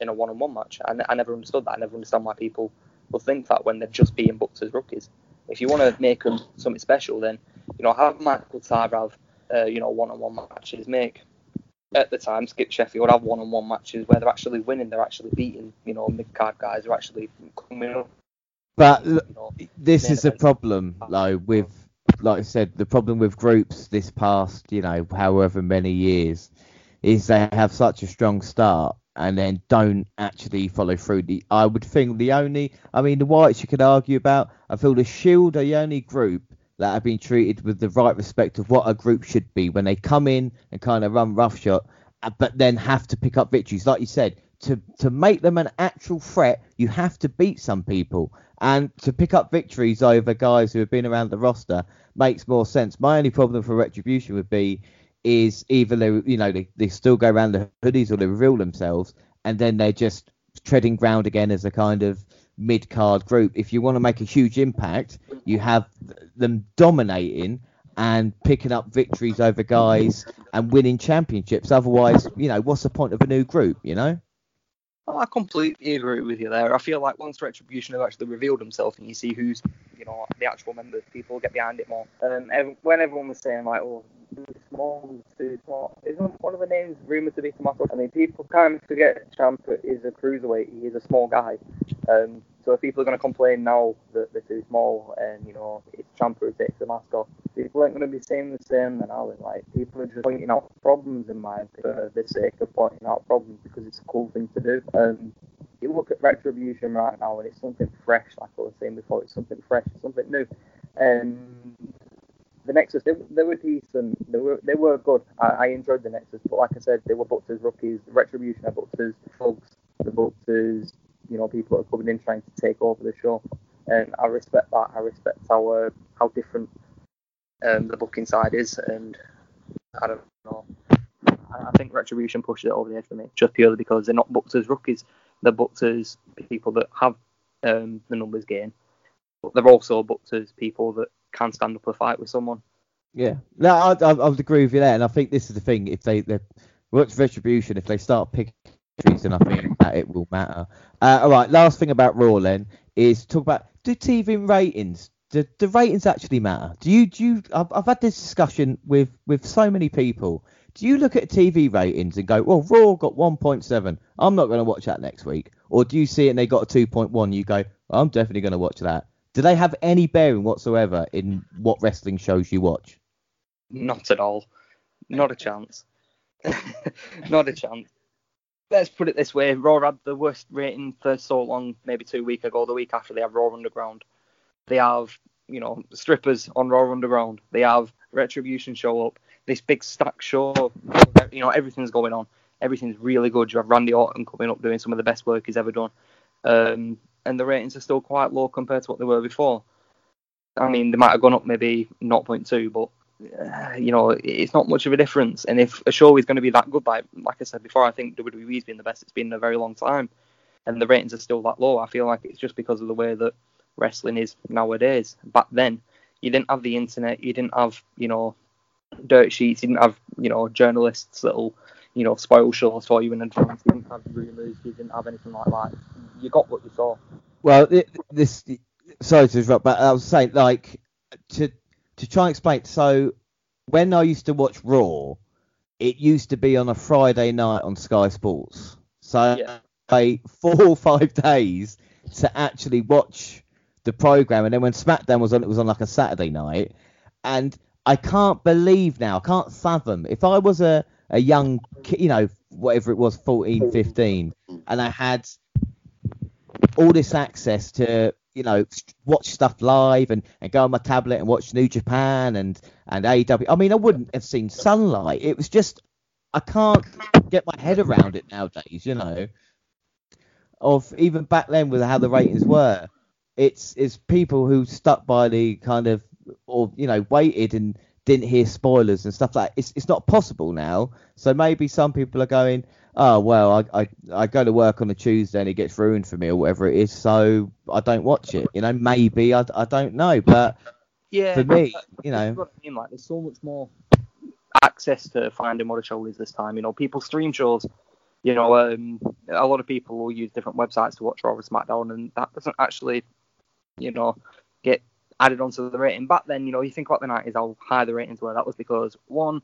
in a one-on-one match. I, I never understood that. I never understand why people will think that when they're just being booked as rookies. If you want to make them something special, then you know have Michael Tarver have uh, you know one-on-one matches. Make at the time Skip Sheffield have one-on-one matches where they're actually winning. They're actually beating you know mid-card guys. They're actually coming up. But You know, this is the problem, though, with like I said, the problem with groups this past, you know, however many years, is they have such a strong start and then don't actually follow through. The I would think the only, I mean, the Wyatts you could argue about. I feel the Shield are the only group that have been treated with the right respect of what a group should be when they come in and kind of run roughshod, uh, but then have to pick up victories. Like you said, to to make them an actual threat, you have to beat some people. And to pick up victories over guys who have been around the roster makes more sense. My only problem for Retribution would be is either they, you know, they, they still go around the hoodies or they reveal themselves, and then they're just treading ground again as a kind of mid card group. If you want to make a huge impact, you have them dominating and picking up victories over guys and winning championships. Otherwise, you know, what's the point of a new group, you know? Oh, I completely agree with you there. I feel like once Retribution have actually revealed themselves and you see who's, you know, the actual members, people get behind it more. Um, when everyone was saying like, oh, too small, too small, isn't one of the names rumored to be Tommaso? I mean, people kind of forget Ciampa is a cruiserweight. He is a small guy. Um, so if people are going to complain now that they're too small and you know it's Ciampa who takes the mask off, people aren't going to be saying the same then, they? Like people are just pointing out problems in my for the sake of pointing out problems because it's a cool thing to do. Um, you look at Retribution right now and it's something fresh, like I was saying before, it's something fresh, something new. Um, the Nexus, they, they were decent, they were they were good. I, I enjoyed the Nexus, but like I said, they were booked as rookies. Retribution are booked as thugs, they're booked as you know people are coming in trying to take over the show, and I respect that. I respect how uh, how different um, the booking side is, and I don't know. I think Retribution pushes it over the edge for me, just purely because they're not booked as rookies. They're booked as people that have um, the numbers game, but they're also booked as people that can stand up a fight with someone. Yeah, no, I, I, I would agree with you there, and I think this is the thing. If they they works retribution, if they start picking then I think that it will matter. Uh, all right, last thing about Raw then is talk about do TV ratings. Do the ratings actually matter? Do you do you? I've, I've had this discussion with with so many people. Do you look at TV ratings and go, well, Raw got 1.7. I'm not going to watch that next week. Or do you see it and they got a 2.1? You go, I'm definitely going to watch that. Do they have any bearing whatsoever in what wrestling shows you watch? Not at all. Not a chance. Not a chance. Let's put it this way: Raw had the worst rating for so long, maybe two weeks ago. The week after, they have Raw Underground. They have, you know, strippers on Raw Underground. They have Retribution show up. This big stack show. You know, everything's going on. Everything's really good. You have Randy Orton coming up doing some of the best work he's ever done. Um, and the ratings are still quite low compared to what they were before. I mean, they might have gone up maybe 0.2, but uh, you know, it's not much of a difference. And if a show is going to be that good, by like I said before, I think WWE's been the best it's been in a very long time, and the ratings are still that low. I feel like it's just because of the way that wrestling is nowadays. Back then, you didn't have the internet, you didn't have you know dirt sheets, you didn't have you know journalists that'll you know spoil shows for you in advance. You didn't have rumours, you didn't have anything like that. You got what you saw. Well, this sorry to interrupt, but I was saying like to to try and explain. So when I used to watch Raw, it used to be on a Friday night on Sky Sports. So Yeah. I four or five days to actually watch the program, and then when SmackDown was on, it was on like a Saturday night, and I can't believe now, I can't fathom if I was a a young, you know, whatever it was, 14, 15, and I had all this access to you know watch stuff live and, and go on my tablet and watch New Japan and and AEW. I mean, I wouldn't have seen Sunlight. It was just I can't get my head around it nowadays. You know, of even back then with how the ratings were, it's it's people who stuck by the kind of or you know waited and didn't hear spoilers and stuff like that. It's it's not possible now. So maybe some people are going, oh well, I, I I go to work on a Tuesday and it gets ruined for me or whatever it is, so I don't watch it. You know, maybe I, I don't know, but Yeah, for me, you know, what I mean. Like, there's so much more access to finding what a show is this time. You know, people stream shows. You know, um, a lot of people will use different websites to watch Raw or SmackDown, and that doesn't actually, you know, get added onto the rating. Back then, you know, you think about the 90s, how high the ratings were. That was because one,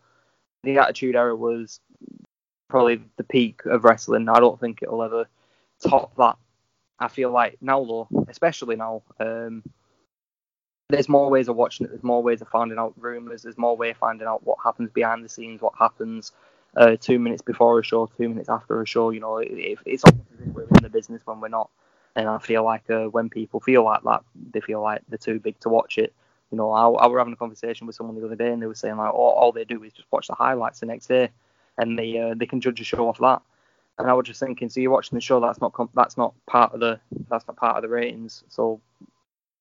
the Attitude Era was probably the peak of wrestling. I don't think it'll ever top that. I feel like now, though, especially now, um, there's more ways of watching it. There's more ways of finding out rumors. There's more way of finding out what happens behind the scenes, what happens uh, two minutes before a show, two minutes after a show. You know, it, it's almost as if we're in the business when we're not. And I feel like uh, when people feel like that, they feel like they're too big to watch it. You know, I, I was having a conversation with someone the other day, and they were saying like, all, all they do is just watch the highlights the next day, and they uh, they can judge a show off that. And I was just thinking, so you're watching the show that's not com- that's not part of the that's not part of the ratings. So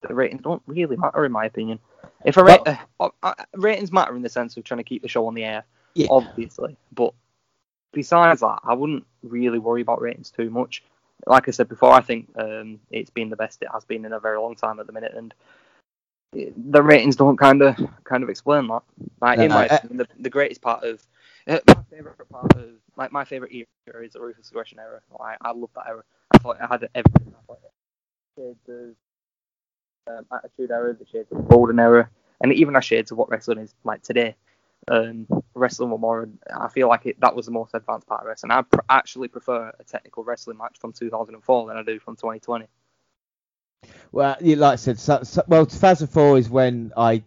the ratings don't really matter in my opinion. If a ra- uh, uh, ratings matter in the sense of trying to keep the show on the air, Yeah. obviously. But besides that, I wouldn't really worry about ratings too much. Like I said before, I think um, it's been the best it has been in a very long time at the minute, and the ratings don't kind of kind of explain that. Like in No, my uh, opinion, the, the greatest part of uh, my favorite part of like my favorite era is the Ruthless Aggression era. I, I love that era. I thought it had everything. I thought it had shades of um, Attitude era, the shades of Golden era, and even has shades of what wrestling is like today. Um, wrestling with more, I feel like it, that was the most advanced part of wrestling. I pr- actually prefer a technical wrestling match from 2004 than I do from 2020. Well, like I said, so, so, well, 2004 is when I,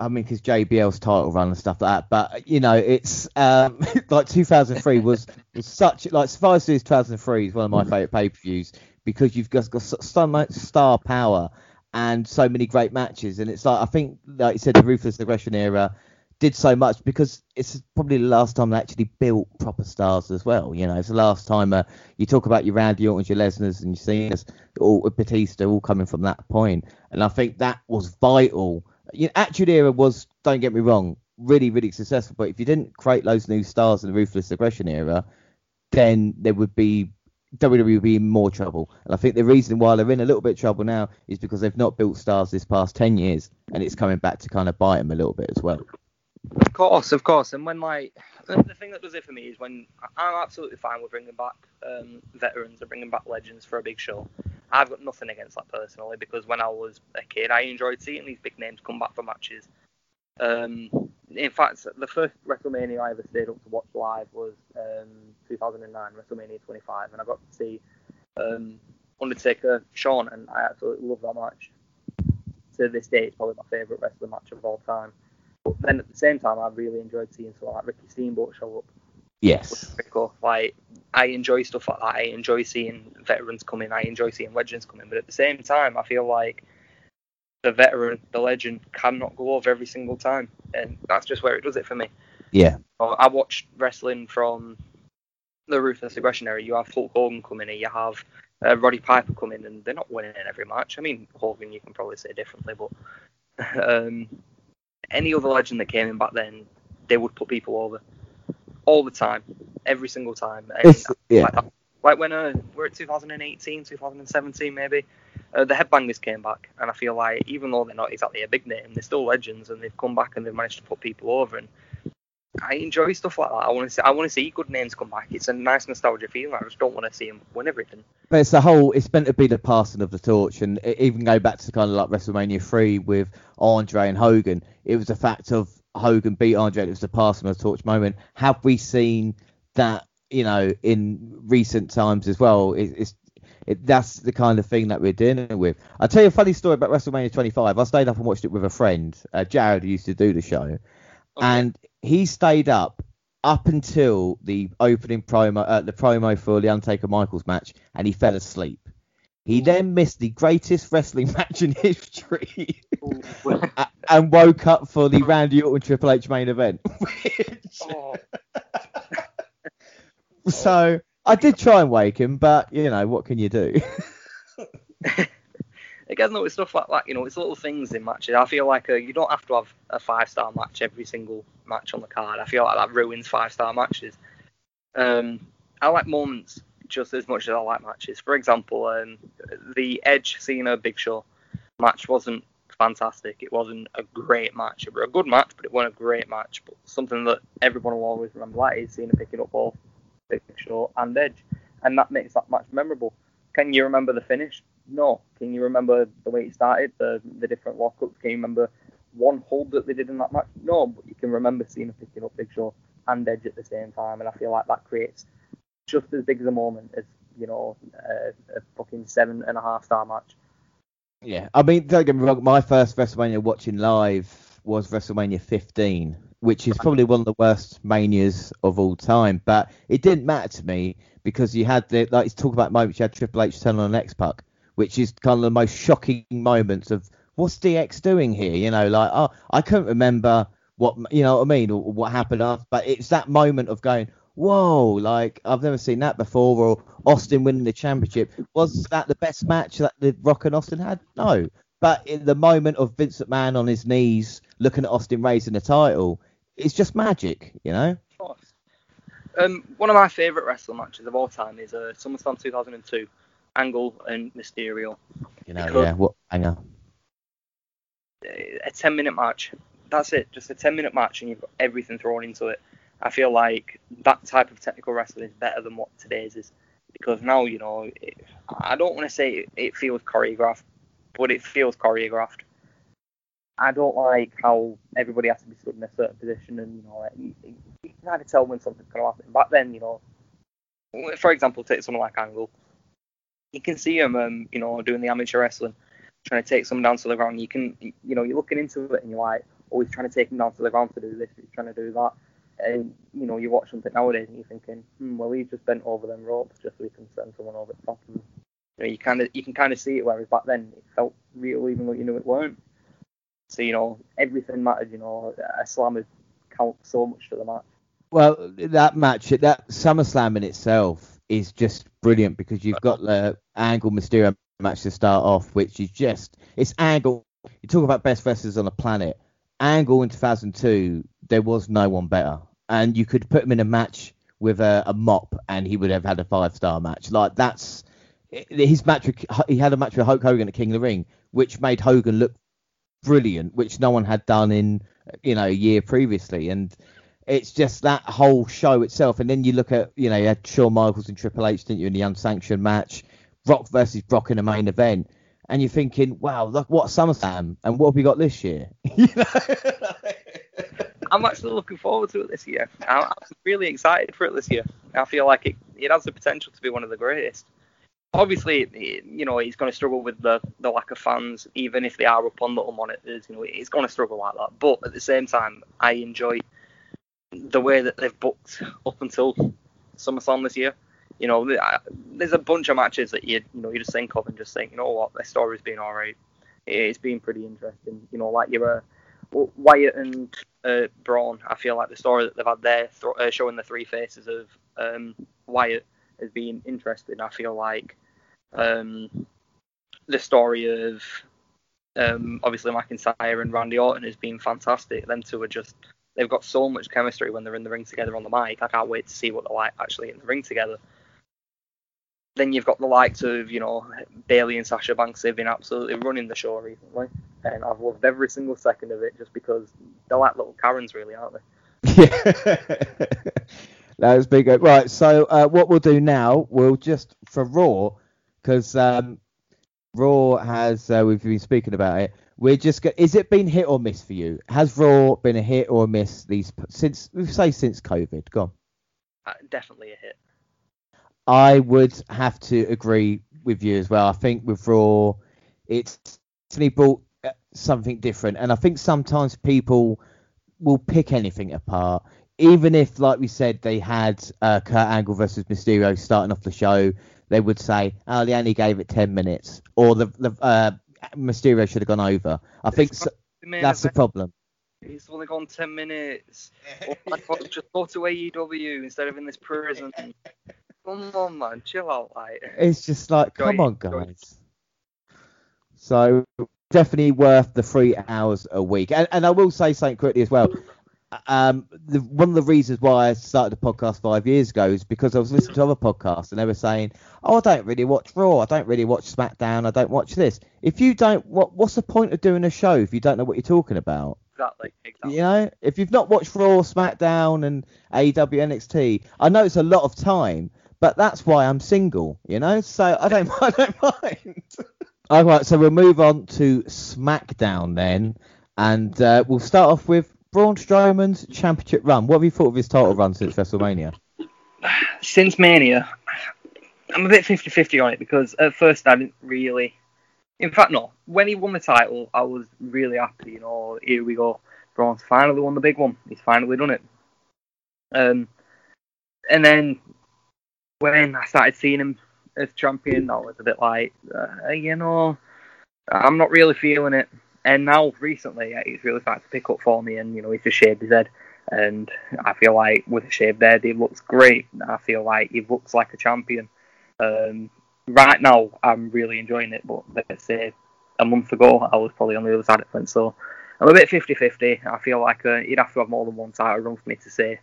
I mean, because JBL's title run and stuff like that. But you know, it's um, like 2003 was was such like Survivor Series 2003 is one of my favorite pay per views because you've just got so- much star power and so many great matches. And it's like I think, like you said, the Ruthless Aggression era did so much because it's probably the last time they actually built proper stars as well. You know, it's the last time uh, you talk about your Randy Orton's, your Lesnar's, and your Cena's, all with Batista, all coming from that point. And I think that was vital. You know, Attitude Era was, don't get me wrong, really, really successful. But if you didn't create those new stars in the Ruthless Aggression era, then there would be WWE in more trouble. And I think the reason why they're in a little bit of trouble now is because they've not built stars this past 10 years, and it's coming back to kind of bite them a little bit as well. Of course, of course. And when like the thing that does it for me is when I'm absolutely fine with bringing back um, veterans or bringing back legends for a big show. I've got nothing against that personally because when I was a kid, I enjoyed seeing these big names come back for matches. Um, in fact, the first WrestleMania I ever stayed up to watch live was um, 2009, WrestleMania 25, and I got to see um, Undertaker Shawn, and I absolutely love that match. To this day, it's probably my favourite wrestling match of all time. But then at the same time, I really enjoyed seeing someone like Ricky Steamboat show up. Yes. Rico. Like I enjoy stuff like that. I enjoy seeing veterans come in. I enjoy seeing legends come in. But at the same time, I feel like the veteran, the legend, cannot go over every single time, and that's just where it does it for me. Yeah. I watched wrestling from the Ruthless Aggression era. You have Hulk Hogan come in, and you have uh, Roddy Piper come in, and they're not winning in every match. I mean, Hogan, you can probably say differently, but um, any other legend that came in back then, they would put people over all the time, every single time. And yeah. like, like when uh, we're at 2018, 2017 maybe, uh, the Headbangers came back, and I feel like even though they're not exactly a big name, they're still legends, and they've come back and they've managed to put people over. And I enjoy stuff like that. I want to see, I want to see good names come back. It's a nice nostalgia feeling. I just don't want to see them win everything. But it's the whole. It's meant to be the passing of the torch, and even go back to kind of like WrestleMania three with Andre and Hogan. It was the fact of Hogan beat Andre. It was the passing of the torch moment. Have we seen that? You know, in recent times as well. It, it's it, that's the kind of thing that we're dealing with. I'll tell you a funny story about WrestleMania 25. I stayed up and watched it with a friend, uh, Jared, who used to do the show, and he stayed up up until the opening promo, uh, the promo for the Undertaker Michaels match, and he fell asleep. He then missed the greatest wrestling match in history and woke up for the Randy Orton Triple H main event. which- Oh. So I did try and wake him, but you know what can you do? Again, though, it's stuff like that. You know, it's little things in matches. I feel like uh, you don't have to have a five star match every single match on the card. I feel like that ruins five star matches. Um, I like moments just as much as I like matches. For example, um, the Edge Cena Big Show match wasn't fantastic. It wasn't a great match. It was a good match, but it wasn't a great match. But something that everyone will always remember that is Cena picking up both Big Show and Edge, and that makes that match memorable. Can you remember the finish? No. Can you remember the way it started, the the different lockups? Can you remember one hold that they did in that match? No, but you can remember Cena picking up Big Show and Edge at the same time, and I feel like that creates just as big as a moment as you know a, a fucking seven and a half star match. Yeah, I mean, don't get me wrong. My first WrestleMania watching live was WrestleMania 15, which is probably one of the worst manias of all time. But it didn't matter to me because you had the like talk about moments. You had Triple H turn on X Pac, which is kind of the most shocking moments of what's DX doing here. You know, like oh, I couldn't remember what you know what I mean or what happened after, but it's that moment of going, whoa, like I've never seen that before, or Austin winning the championship. Was that the best match that the Rock and Austin had? No. But in the moment of Vince McMahon on his knees looking at Austin raising the title, it's just magic, you know? Of. Um, one of my favourite wrestling matches of all time is uh, SummerSlam 2002, Angle and Mysterio. You know, because yeah, what hanger? A 10 minute match. That's it, just a 10 minute match, and you've got everything thrown into it. I feel like that type of technical wrestling is better than what today's is because now you know it, I don't want to say it, it, feels choreographed, but it feels choreographed. I don't like how everybody has to be stood in a certain position, and you know like, you, you, can kind of tell when something's going to happen. Back then, you know, for example, take someone like Angle, you can see him, um, you know, doing the amateur wrestling, trying to take someone down to the ground. You can, you know, you're looking into it and you're like, oh, he's trying to take him down to the ground to do this, he's trying to do that and you know, you watch something nowadays and you're thinking, hmm, well, he just bent over them ropes just so he can send someone over the top. And, you know, you kind of you can kind of see it. Whereas back then, it felt real, even though you knew it weren't. So you know, everything mattered. You know, a slam would count so much to the match. Well, that match, that SummerSlam in itself is just brilliant because you've got the Angle Mysterio match to start off, which is just it's Angle. You talk about best wrestlers on the planet. Angle in 2002, there was no one better and you could put him in a match with a, a mop, and he would have had a five star match. Like that's his match. He had a match with Hulk Hogan at King of the Ring, which made Hogan look brilliant, which no one had done in you know a year previously, and it's just that whole show itself. And then you look at you know you had Shawn Michaels and Triple H, didn't you, in the unsanctioned match, Rock versus Brock in the main event. And you're thinking, wow, look what SummerSlam, and what have we got this year? you know? I'm actually looking forward to it this year. I'm, really excited for it this year. I feel like it, it has the potential to be one of the greatest. Obviously, you know, he's going to struggle with the, the lack of fans, even if they are up on little monitors. You know, he's going to struggle like that. But at the same time, I enjoy the way that they've booked up until SummerSlam this year. You know, there's a bunch of matches that you you know you just think of and just think, you know what, their story's been all right. It's been pretty interesting. You know, like you're a Wyatt and uh, Braun, I feel like the story that they've had there, th- uh, showing the three faces of um, Wyatt, has been interesting. I feel like um, the story of um, obviously McIntyre and Randy Orton has been fantastic. Them two are just they've got so much chemistry when they're in the ring together on the mic. I can't wait to see what they're like actually in the ring together. Then you've got the likes of, you know, Bayley and Sasha Banks. They've been absolutely running the show recently, and I've loved every single second of it just because they're like little Karens, really, aren't they? Yeah. That's big. Right. So uh, what we'll do now, we'll just for Raw, because um, Raw has uh, we've been speaking about it. We're just go- is it been hit or miss for you? Has Raw been a hit or a miss these since we say since COVID? Go on. Uh, definitely a hit. I would have to agree with you as well. I think with Raw, it's definitely brought uh, something different, and I think sometimes people will pick anything apart, even if, like we said, they had uh, Kurt Angle versus Mysterio starting off the show. They would say, "Oh, they only gave it ten minutes," or the the uh, Mysterio should have gone over. I think so, that's the problem. He's only gone 10 minutes. oh my God, just go to AEW instead of in this prison. Come on, man, chill out. Like. It's just like, come on, it, enjoy it. guys. So definitely worth the three hours a week. And, and I will say something quickly as well. Um, the, one of the reasons why I started the podcast five years ago is because I was listening to other podcasts and they were saying, "Oh, I don't really watch Raw. I don't really watch SmackDown. I don't watch this." If you don't, what what's the point of doing a show if you don't know what you're talking about? Exactly, exactly. You know, if you've not watched Raw, SmackDown, and AEW, NXT, I know it's a lot of time, but that's why I'm single. You know, so I don't, I don't mind. All right, so we'll move on to SmackDown then, and uh, we'll start off with Braun Strowman's championship run. What have you thought of his title run since WrestleMania? Since Mania, I'm a bit 50 50 on it because at first I didn't really. In fact, no. When he won the title, I was really happy. You know, here we go. Braun's finally won the big one. He's finally done it. Um, and then when I started seeing him as champion, I was a bit like, uh, you know, I'm not really feeling it. And now recently, he's really started to pick up for me, and you know, he's just shaved his head, and I feel like with a shaved head, he looks great. I feel like he looks like a champion. Um, right now, I'm really enjoying it, but let's say a month ago, I was probably on the other side of fence, so I'm a bit 50-50. I feel like uh, he'd have to have more than one title run for me to say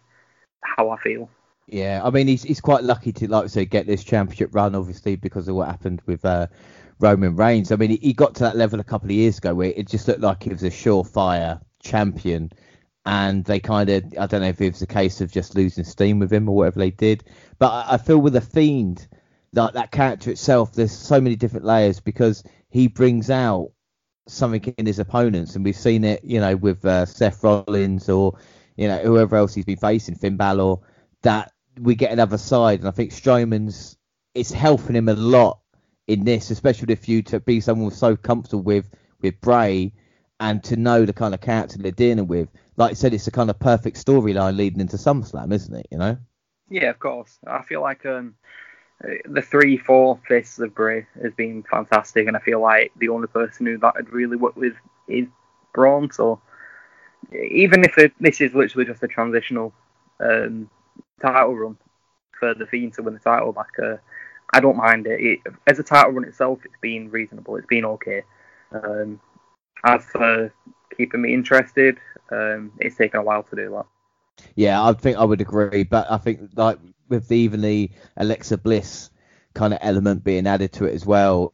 how I feel. Yeah, I mean he's he's quite lucky to like I say get this championship run, obviously because of what happened with uh, Roman Reigns. I mean he, he got to that level a couple of years ago where it just looked like he was a surefire champion, and they kind of I don't know if it was a case of just losing steam with him or whatever they did, but I, I feel with the Fiend like that character itself, there's so many different layers because he brings out something in his opponents, and we've seen it, you know, with uh, Seth Rollins or you know whoever else he's been facing, Finn Balor, that we get another side, and I think Strowman's it's helping him a lot in this, especially if you to be someone so comfortable with with Bray and to know the kind of character they're dealing with. Like I said, it's a kind of perfect storyline leading into SummerSlam, isn't it? You know? Yeah, of course. I feel like um, the three, four faces of Bray has been fantastic, and I feel like the only person who that had really worked with is Braun. So even if it, this is literally just a transitional um, title run for the Fiend to win the title back, uh, I don't mind it. it. As a title run itself, it's been reasonable. It's been okay. Um, as for keeping me interested, um, it's taken a while to do that. Yeah, I think I would agree, but I think like with the, even the Alexa Bliss kind of element being added to it as well,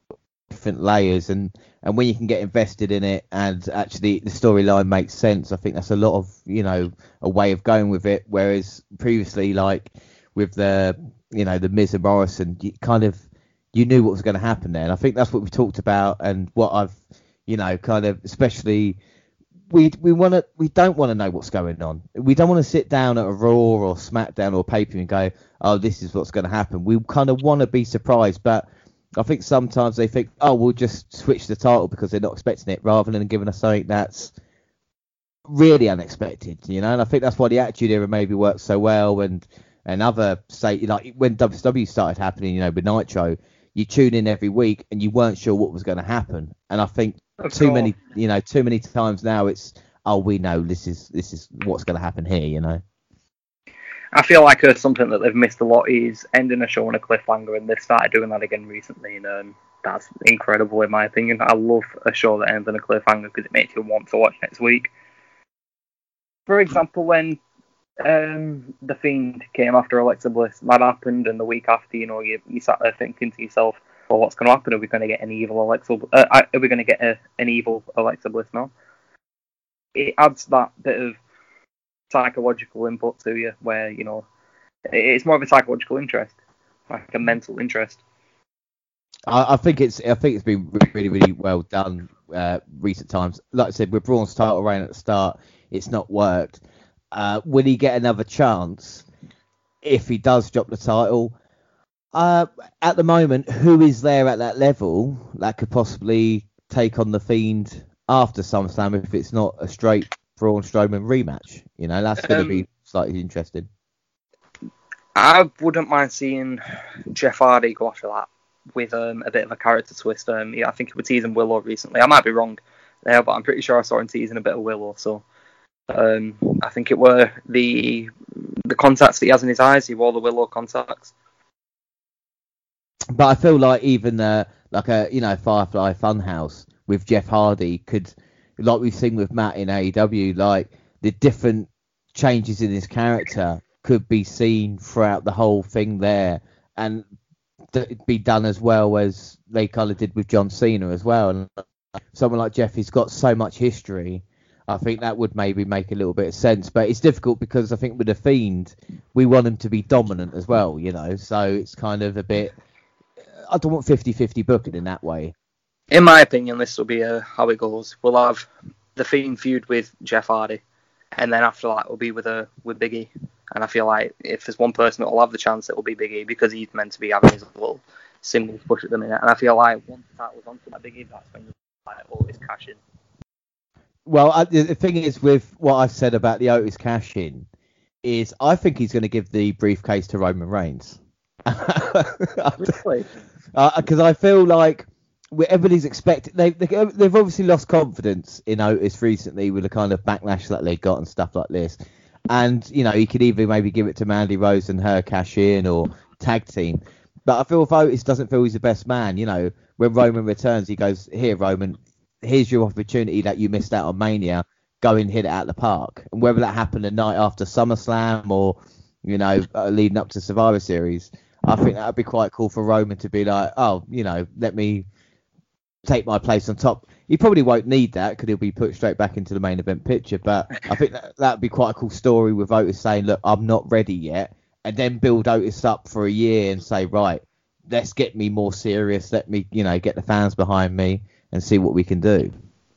different layers, and and when you can get invested in it and actually the storyline makes sense, I think that's a lot of you know a way of going with it. Whereas previously, like with the you know the Miz and Morrison, you kind of you knew what was going to happen there, and I think that's what we talked about and what I've you know kind of especially we we want to we don't want to know what's going on. We don't want to sit down at a Raw or SmackDown or pay per and go, oh, this is what's going to happen. We kind of want to be surprised, but I think sometimes they think, oh, we'll just switch the title because they're not expecting it, rather than giving us something that's really unexpected, you know. And I think that's why the Attitude Era maybe works so well, and and other say like when WCW started happening, you know, with Nitro, you tune in every week and you weren't sure what was going to happen. And I think Of too course. many, you know, too many times now it's oh we know this is this is what's going to happen here, you know. I feel like uh, something that they've missed a lot is ending a show on a cliffhanger, and they've started doing that again recently, and um, that's incredible in my opinion. I love a show that ends on a cliffhanger because it makes you want to watch next week. For example, when um, the Fiend came after Alexa Bliss, that happened, and the week after, you know, you, you sat there thinking to yourself, "Well, what's going to happen? Are we going to get an evil Alexa? Uh, are we going to get a, an evil Alexa Bliss now?" It adds that bit of psychological input to you, where you know it's more of a psychological interest, like a mental interest. I, think it's I think it's been really really well done uh, recent times. Like I said, with Braun's title reign at the start, it's not worked. Uh, will he get another chance if he does drop the title? Uh, at the moment, who is there at that level that could possibly take on the Fiend after SummerSlam if it's not a straight Braun Strowman rematch? You know, that's going to Um, be slightly interesting. I wouldn't mind seeing Jeff Hardy go after that with um, a bit of a character twist. Um, yeah, I think he was teasing Willow recently. I might be wrong there, but I'm pretty sure I saw him teasing a bit of Willow. So Um, I think it were the the contacts that he has in his eyes. He wore the willow contacts. But I feel like even uh, like a you know Firefly Funhouse with Jeff Hardy could, like we've seen with Matt in AEW, like the different changes in his character could be seen throughout the whole thing there, and th- be done as well as they kind of did with John Cena as well. And someone like Jeff, he's got so much history. I think that would maybe make a little bit of sense, but it's difficult because I think with the Fiend, we want him to be dominant as well, you know. So it's kind of a bit. I don't want 50-50 booking in that way. In my opinion, this will be uh, how it goes. We'll have the Fiend feud with Jeff Hardy, and then after that, we'll be with uh, with Biggie. And I feel like if there's one person that will have the chance, it will be Biggie because he's meant to be having his little singles push at the minute. And I feel like once that was onto that Biggie, that's when like always cash in. Well, I, the thing is with what I've said about the Otis cash in, is I think he's going to give the briefcase to Roman Reigns. Really? Because uh, I feel like everybody's expecting they, they they've obviously lost confidence in Otis recently with the kind of backlash that they got and stuff like this. And you know he could either maybe give it to Mandy Rose and her cash in or tag team. But I feel if Otis doesn't feel he's the best man, you know, when Roman returns, he goes, "Here, Roman, here's your opportunity that you missed out on Mania. Go and hit it out the park." And whether that happened the night after SummerSlam or you know uh, leading up to Survivor Series, I think that would be quite cool for Roman to be like, "Oh, you know, let me take my place on top." He probably won't need that because he'll be put straight back into the main event picture. But I think that that'd be quite a cool story with Otis saying, "Look, I'm not ready yet." and then build Otis up for a year and say, right, let's get me more serious. Let me, you know, get the fans behind me and see what we can do.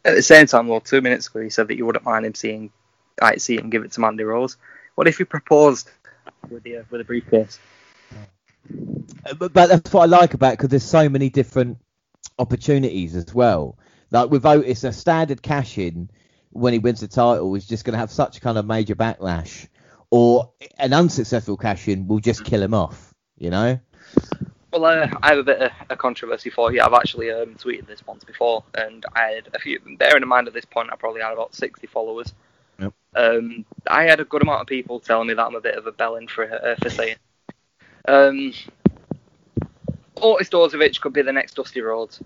At the same time, well, two minutes ago, you said that you wouldn't mind him seeing, like, see him give it to Mandy Rose. What if he proposed with the uh, with a briefcase? But, but that's what I like about it because there's so many different opportunities as well. Like with Otis, a standard cash in when he wins the title is just going to have such kind of major backlash or an unsuccessful cash in will just kill him off. You know. Well, uh, I have a bit of a controversy for you. I've actually um, tweeted this once before, and I had a few. Bearing in mind at this point, I probably had about sixty followers. Yep. Um, I had a good amount of people telling me that I'm a bit of a bellend for uh, for saying. Um, Otis Dozovic could be the next Dusty Rhodes.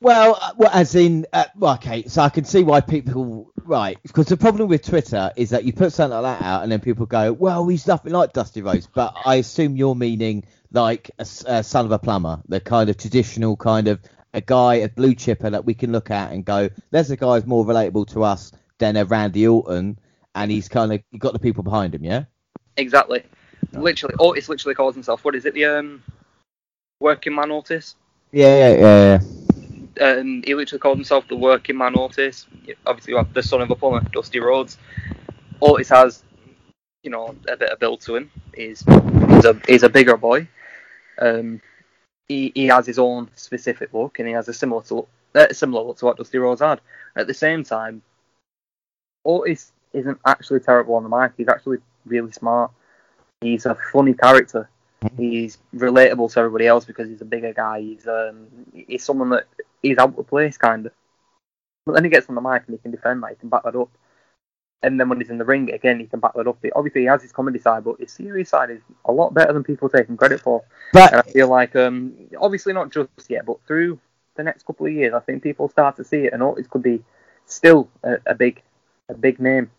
Well, uh, well, as in, uh, okay, so I can see why people, right? Because the problem with Twitter is that you put something like that out, and then people go, "Well, he's nothing like Dusty Rhodes." But I assume you're meaning like a, a son of a plumber, the kind of traditional kind of a guy, a blue chipper that we can look at and go, "There's a guy who's more relatable to us than a Randy Orton," and he's kind of got the people behind him, yeah. Exactly. Literally, Otis literally calls himself. What is it? The um, working man Otis. Yeah, yeah, yeah. yeah. Um, he literally called himself the working man Otis. Obviously, the son of a plumber, Dusty Rhodes. Otis has, you know, a bit of build to him. He's he's a he's a bigger boy. Um, he he has his own specific look, and he has a similar to uh, similar look to what Dusty Rhodes had. At the same time, Otis isn't actually terrible on the mic. He's actually really smart. He's a funny character. He's relatable to everybody else because he's a bigger guy. He's um, he's someone that he's out of place kind of. But then he gets on the mic and he can defend that. He can back that up. And then when he's in the ring again, he can back that up. Obviously, he has his comedy side, but his serious side is a lot better than people take him credit for. But And I feel like, um, obviously not just yet, but through the next couple of years, I think people start to see it, and Otis could be still a, a big, a big name.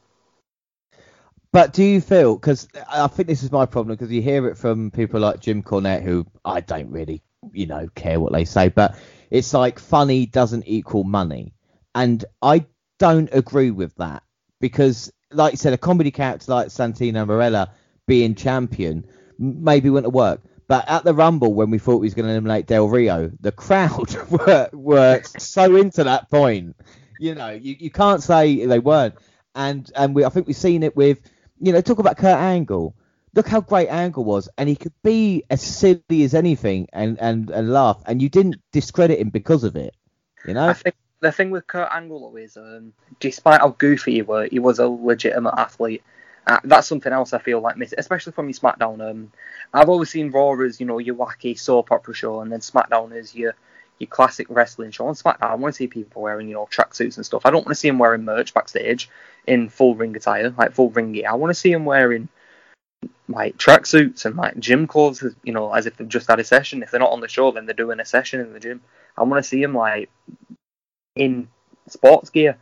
But do you feel? Because I think this is my problem. Because you hear it from people like Jim Cornette, who I don't really, you know, care what they say. But it's like funny doesn't equal money, and I don't agree with that because, like you said, a comedy character like Santino Marella being champion maybe wouldn't worked. But at the Rumble, when we thought he was going to eliminate Del Rio, the crowd were, were so into that point. You know, you, you can't say they weren't. And and we I think we've seen it with you know, talk about Kurt Angle. Look how great Angle was, and he could be as silly as anything and, and, and laugh, and you didn't discredit him because of it. You know? I think the thing with Kurt Angle is, um, despite how goofy he was, he was a legitimate athlete. Uh, that's something else I feel like especially from your SmackDown. Um, I've always seen Raw as you know your wacky soap opera show, and then SmackDown is your your classic wrestling show on SmackDown. I want to see people wearing, you know, tracksuits and stuff. I don't want to see them wearing merch backstage in full ring attire, like full ring gear. I want to see them wearing like tracksuits and like gym clothes, you know, as if they've just had a session. If they're not on the show, then they're doing a session in the gym. I want to see them like in sports gear.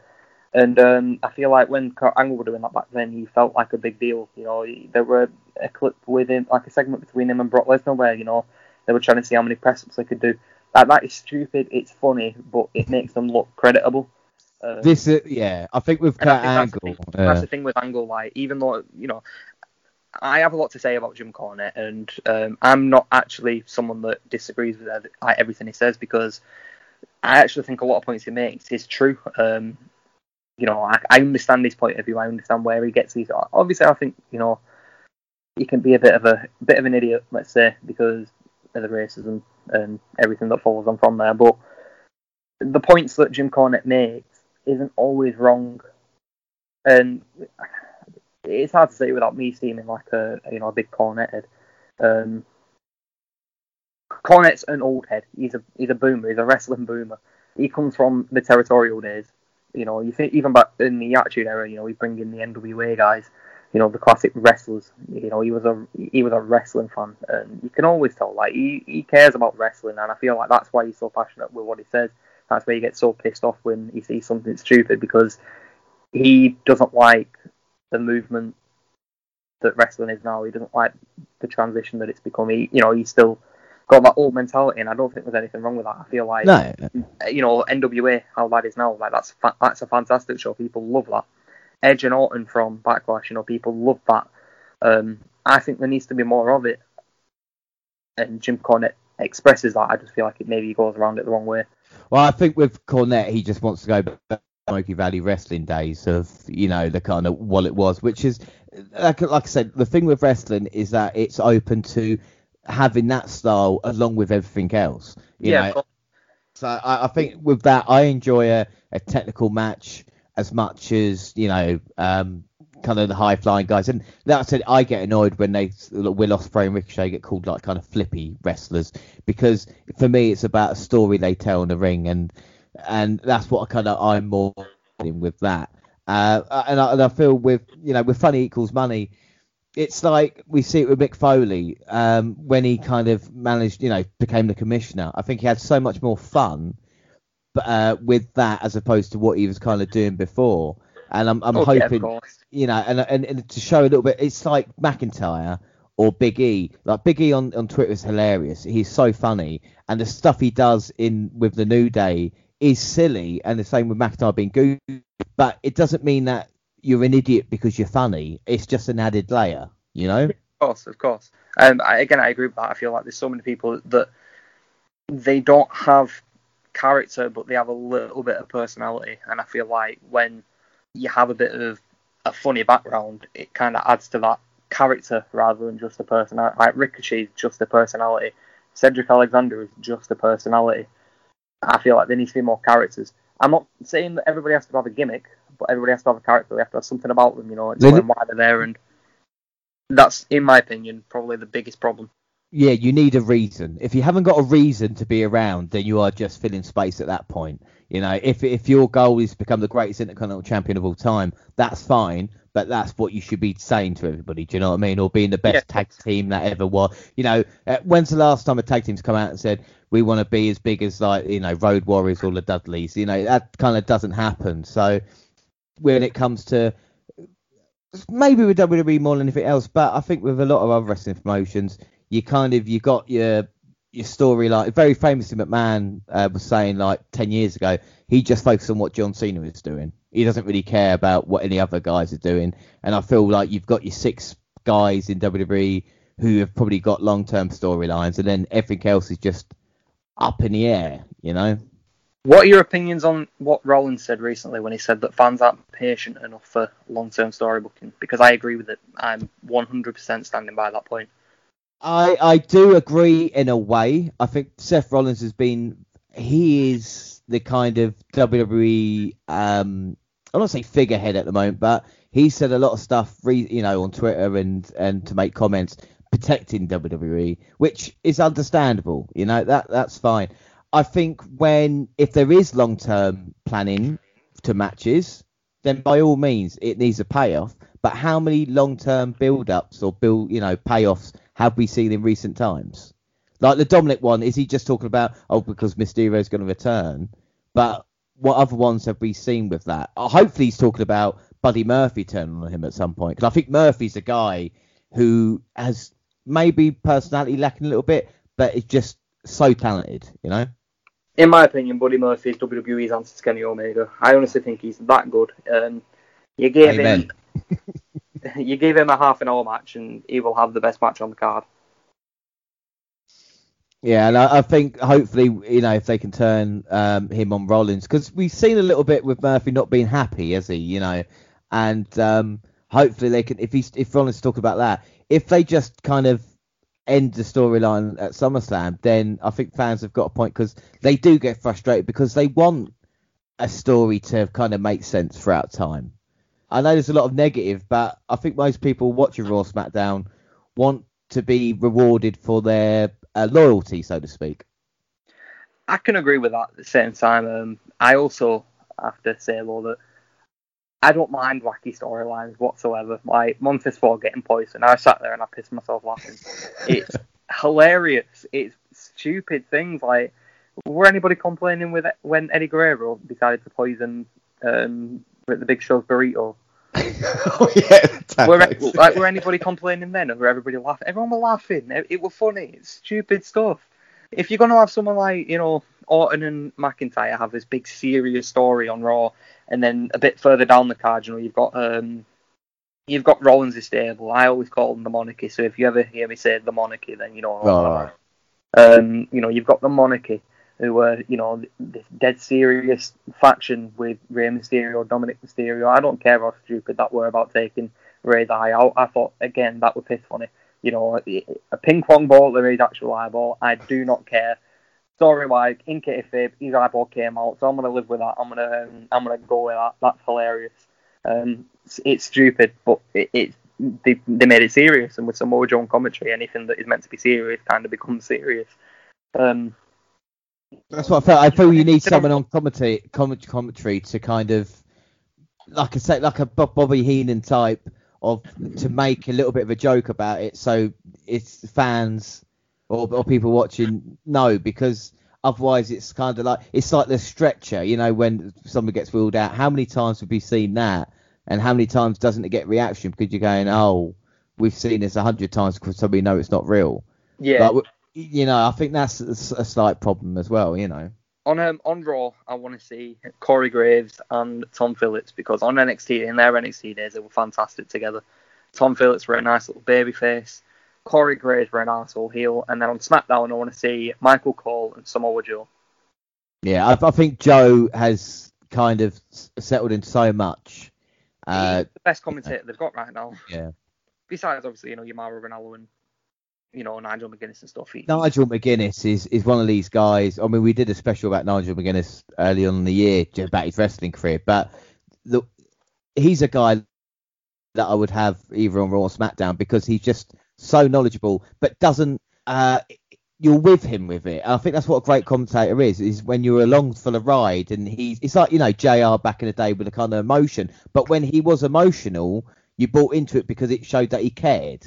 And um, I feel like when Kurt Angle were doing that back then, he felt like a big deal. You know, there were a clip with him, like a segment between him and Brock Lesnar, where you know they were trying to see how many press ups they could do. Like, that is stupid. It's funny, but it makes them look credible. Um, this, uh, yeah, I think with Kurt Angle, that's the, thing, that's the thing with Angle. Like, even though you know, I have a lot to say about Jim Cornette, and um, I'm not actually someone that disagrees with like, everything he says because I actually think a lot of points he makes is true. Um, you know, I, I, understand his point of view. I understand where he gets these. Obviously, I think you know he can be a bit of a bit of an idiot, let's say, because the racism and everything that follows on from there. But the points that Jim Cornette makes isn't always wrong, and it's hard to say without me seeming like a you know a big Cornette head. Um, Cornette's an old head. He's a he's a boomer. He's a wrestling boomer. He comes from the territorial days. You know, you think even back in the Attitude Era, you know, we bring in the NWA guys you know the classic wrestlers. You know he was a he was a wrestling fan, and you can always tell like he, he cares about wrestling, and I feel like that's why he's so passionate with what he says. That's why he gets so pissed off when he sees something stupid because he doesn't like the movement that wrestling is now. He doesn't like the transition that it's become. He you know he's still got that old mentality, and I don't think there's anything wrong with that. I feel like no. you know NWA how that is now, like that's fa- that's a fantastic show. People love that. Edge and Orton from Backlash. You know, people love that. Um, I think there needs to be more of it. And Jim Cornette expresses that. I just feel like it maybe goes around it the wrong way. Well, I think with Cornette, he just wants to go back to Smoky Valley wrestling days of you know the kind of what it was, which is like like I said, the thing with wrestling is that it's open to having that style along with everything else. yeah. Know? So I, I, think with that, I enjoy a, a technical match as much as you know um, kind of the high flying guys. And that said, I get annoyed when they Will Ospreay and Ricochet get called like kind of flippy wrestlers because for me it's about a story they tell in the ring, and and that's what I kind of I'm more in with that. Uh, and, I, and I feel with you know with funny equals money. It's like we see it with Mick Foley um, when he kind of managed, you know, became the commissioner. I think he had so much more fun uh, with that as opposed to what he was kind of doing before. And I'm, I'm oh, hoping, you know, and, and, and to show a little bit, it's like McIntyre or Big E. Like Big E on, on Twitter is hilarious. He's so funny, and the stuff he does in with the New Day is silly, and the same with McIntyre being goofy. But it doesn't mean that you're an idiot because you're funny. It's just an added layer, you know. Of course, of course. Um, I, again, I agree with that. I feel like there's so many people that they don't have character, but they have a little bit of personality. And I feel like when you have a bit of a funny background, it kind of adds to that character rather than just a personality. Like Ricochet is just a personality. Cedric Alexander is just a personality. I feel like there needs to be more characters. I'm not saying that everybody has to have a gimmick, but everybody has to have a character. They have to have something about them, you know, explain why they're there, and that's, in my opinion, probably the biggest problem yeah, you need a reason. If you haven't got a reason to be around, then you are just filling space at that point. You know, if if your goal is to become the greatest intercontinental champion of all time, that's fine, but that's what you should be saying to everybody. Do you know what I mean? Or being the best yeah. tag team that ever was. You know, uh, when's the last time a tag team's come out and said we want to be as big as like you know Road Warriors or the Dudleys? You know, that kind of doesn't happen. So when it comes to maybe with WWE more than anything else, but I think with a lot of other wrestling promotions you kind of you got your your story like very famously McMahon uh, was saying like 10 years ago he just focused on what John Cena was doing. He doesn't really care about what any other guys are doing. And I feel like you've got your six guys in WWE who have probably got long-term storylines and then everything else is just up in the air you know? What are your opinions on what Rollins said recently when he said that fans aren't patient enough for long-term storybooking? Because I agree with it. I'm 100% standing by that point I I do agree in a way. I think Seth Rollins has been he is the kind of WWE um I don't say figurehead at the moment, but he said a lot of stuff, you know, on Twitter and and to make comments protecting WWE, which is understandable. You know that that's fine. I think when if there is long term planning to matches, then by all means it needs a payoff. But how many long term build ups or build you know payoffs have we seen in recent times? Like the Dominic one, is he just talking about oh because Mysterio is going to return? But what other ones have we seen with that? Uh, hopefully he's talking about Buddy Murphy turning on him at some point because I think Murphy's a guy who has maybe personality lacking a little bit, but is just so talented, you know. In my opinion, Buddy Murphy is WWE's answer to Kenny Omega. I honestly think he's that good. Um, you gave Amen. him, you give him a half an hour match, and he will have the best match on the card. Yeah, and I, I, think hopefully, you know, if they can turn um, him on Rollins, because we've seen a little bit with Murphy not being happy, has he? You know, and um, hopefully they can. If he's if Rollins talk about that, if they just kind of end the storyline at SummerSlam, then I think fans have got a point because they do get frustrated because they want a story to kind of make sense throughout time. I know there's a lot of negative, but I think most people watching Raw SmackDown want to be rewarded for their uh, loyalty, so to speak. I can agree with that. At the same time, um, I also have to say though that I don't mind wacky storylines whatsoever. Like Montez Ford getting poisoned, I sat there and I pissed myself laughing. It's hilarious. It's stupid things like were anybody complaining with it when Eddie Guerrero decided to poison um, the Big Show's burrito? oh yeah, were, like, were anybody complaining then, or were everybody laughing? Everyone were laughing. It, it was funny. It's stupid stuff. If you're gonna have someone like you know Orton and McIntyre have this big serious story on Raw, and then a bit further down the card, you know, you've got um, you've got Rollins' stable. I always call them the monarchy. So if you ever hear me say the monarchy, then you know. Oh. Um, you know, you've got the monarchy, who were, you know, this dead serious faction with Rey Mysterio, Dominic Mysterio. I don't care how stupid that were about taking Rey's eye out. I thought, again, that was piss funny. You know, a ping pong ball to Rey's actual eyeball. I do not care. Story wise, in kayfabe, his eyeball came out, so I'm gonna live with that. I'm gonna, um, I'm gonna go with that. That's hilarious. Um, it's, it's stupid, but it, it they, they made it serious, and with Samoa Joe on commentary, anything that is meant to be serious kind of becomes serious. Um, that's what I felt. I feel you need someone on commentary, commentary to kind of, like I say, like a Bobby Heenan type of to make a little bit of a joke about it, so it's fans or, or people watching know because otherwise it's kind of like it's like the stretcher, you know, when someone gets wheeled out. How many times have we seen that, and how many times doesn't it get reaction because you're going, oh, we've seen this a hundred times because so we know it's not real. Yeah. But you know, I think that's a slight problem as well. You know. On um, on Raw, I want to see Corey Graves and Tom Phillips because on NXT in their NXT days they were fantastic together. Tom Phillips were a nice little baby face. Corey Graves were an arsehole heel, and then on SmackDown I want to see Michael Cole and Samoa Joe. Yeah, I, I think Joe has kind of settled in so much. Uh, the best commentator they've got right now. Yeah. Besides, obviously, you know, your Mauro Ranallo and you know, Nigel McGuinness and stuff. Nigel McGuinness is, is one of these guys. I mean, we did a special about Nigel McGuinness early on in the year about his wrestling career, but the, he's a guy that I would have either on Raw or SmackDown because he's just so knowledgeable, but doesn't. Uh, you're with him with it. I think that's what a great commentator is. Is when you're along for the ride, and he's. It's like you know Jr. back in the day with a kind of emotion, but when he was emotional, you bought into it because it showed that he cared.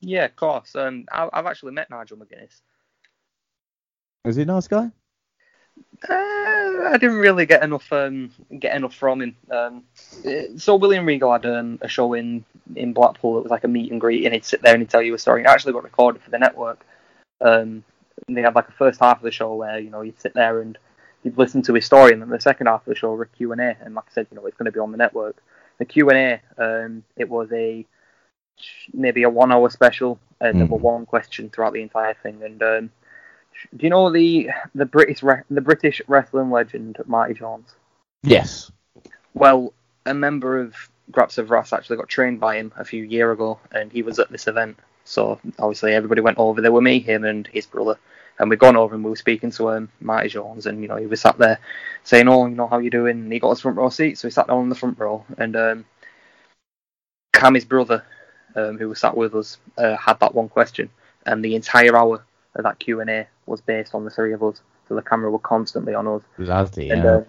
Yeah, of course. Um, I, have actually met Nigel McGuinness. Is he a nice guy? Uh, I didn't really get enough um, get enough from him. Um, so William Regal had um, a show in in Blackpool that was like a meet and greet, and he'd sit there and he'd tell you a story. It actually got recorded for the network. Um, they had like a first half of the show where you know you'd sit there and you'd listen to his story, and then the second half of the show were Q and A. And like I said, you know it's going to be on the network. The Q and A, um, it was a maybe a one hour special, uh, mm. number one question throughout the entire thing. And um, do you know the the British re- the British wrestling legend Marty Jones? Yes. Well, a member of Graps of Wras actually got trained by him a few year ago, and he was at this event. So obviously everybody went over. There were me, him, and his brother, and we'd gone over and we were speaking to um, Marty Jones, and you know he was sat there saying, "Oh, you know how you doing?" And he got his front row seat, so he sat down in the front row, and um, Cam, his brother, um, who was sat with us, uh, had that one question, and the entire hour of that Q and A was based on the three of us so the camera were constantly on us. Bloody And uh,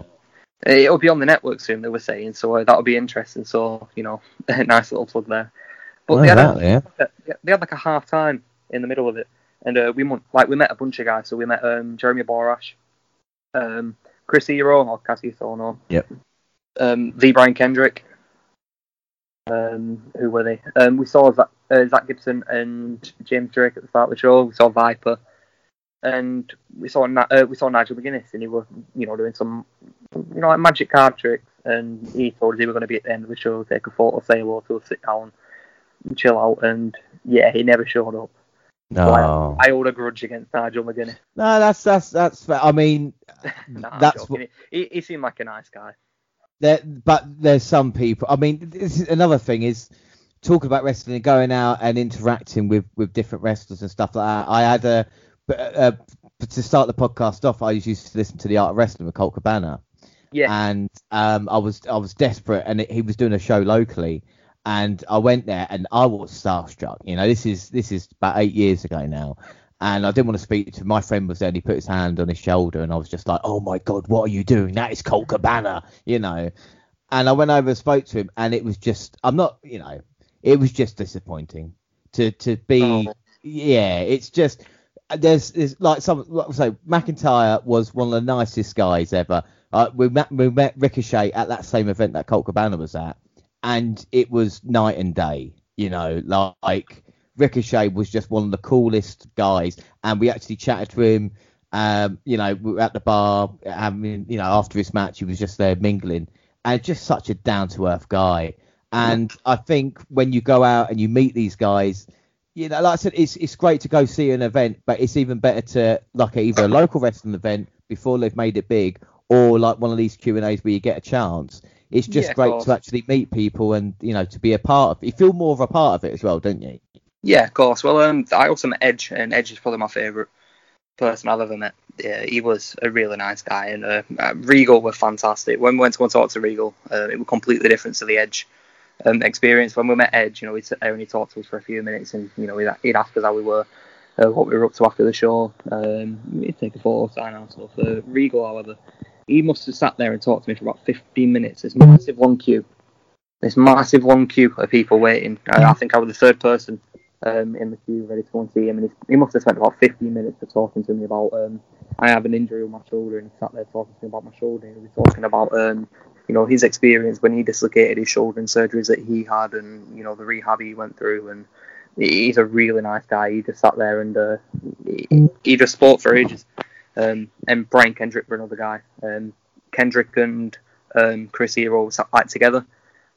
it'll be on the network soon. They were saying, so uh, that'll be interesting. So you know, a nice little plug there. But Oh, they, had that, yeah. yeah, they had like a half time in the middle of it, and uh, we like we met a bunch of guys. So we met um, Jeremy Borash, um, Chris Hero, or Kassius Ohno, Yep. um, V Brian Kendrick. Um, who were they? Um, we saw Zach, uh, Zach Gibson and James Drake at the start of the show. We saw Viper, and we saw uh, we saw Nigel McGuinness, and he was you know doing some you know like magic card tricks. And he told us he was going to be at the end of the show, take a photo, say hello to us, sit down, and chill out. And yeah, he never showed up. No. I hold a grudge against Nigel McGuinness. No, that's that's that's. fair. I mean, Nah, that's joking. he, he seemed like a nice guy. There, but there's some people. I mean, this is another thing is talking about wrestling and going out and interacting with with different wrestlers and stuff like that. I had a, but uh, to start the podcast off, I used to listen to the Art of Wrestling with Colt Cabana, Yeah, and um, I was I was desperate, and it, he was doing a show locally, and I went there, and I was starstruck. You know, this is this is about eight years ago now. And I didn't want to speak to my friend was there and he put his hand on his shoulder and I was just like, Oh my god, what are you doing? That is Colt Cabana, you know. And I went over and spoke to him and it was just I'm not you know, it was just disappointing to to be Oh. yeah, it's just there's, there's like some like I say McIntyre was one of the nicest guys ever. Uh, we met we met Ricochet at that same event that Colt Cabana was at, and it was night and day. You know, like Ricochet was just one of the coolest guys, and we actually chatted to him. Um, you know, we were at the bar, having you know after his match, he was just there mingling, and just such a down to earth guy. And I think when you go out and you meet these guys, you know, like I said, it's it's great to go see an event, but it's even better to like either a local wrestling event before they've made it big, or like one of these Q and A's where you get a chance. It's just Yeah, great to actually meet people and you know to be a part of. it. You feel more of a part of it as well, don't you? Yeah, of course. Well, um, I also met Edge, and Edge is probably my favourite person I've ever met. Yeah, he was a really nice guy, and uh, uh, Regal were fantastic. When we went to go and talk to Regal, uh, it was completely different to the Edge um, experience. When we met Edge, you know, he'd sit there and he talked to us for a few minutes, and you know, he'd, he'd ask us how we were, uh, what we were up to after the show. Um, he'd take a photo, sign our stuff. Uh, Regal, however, he must have sat there and talked to me for about 15 minutes. This massive long queue, this massive long queue of people waiting. I think I was the third person um, in the queue ready to go and see him, and he, must have spent about 15 minutes of talking to me about. Um, I have an injury with my shoulder, and he sat there talking to me about my shoulder. And he was talking about, um, you know, his experience when he dislocated his shoulder and surgeries that he had, and you know the rehab he went through. And he's a really nice guy. He just sat there and uh, he, he just spoke for ages. Um, and Brian Kendrick were another guy. Um, Kendrick and um, Chris Hero sat like together,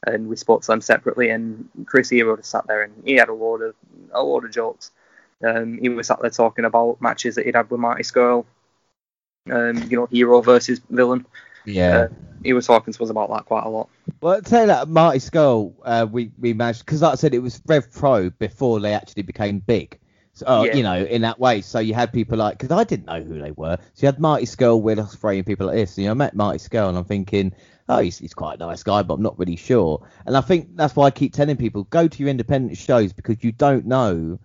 and we spoke to them separately. And Chris Hero just sat there and he had a load of a load of jokes. Um, he was sat there talking about matches that he'd had with Marty Scurll. Um, you know, hero versus villain. Yeah. Uh, he was talking to us about that quite a lot. Well, I'll tell you that Marty Scurll, uh, we we managed because, like I said, it was Rev Pro before they actually became big. So uh, Yeah. you know, in that way, so you had people like because I didn't know who they were. So you had Marty Scurll, Will Ospreay, and people like this. And, you know, I met Marty Scurll, and I'm thinking, oh, he's, he's quite a nice guy, but I'm not really sure. And I think that's why I keep telling people go to your independent shows because you don't know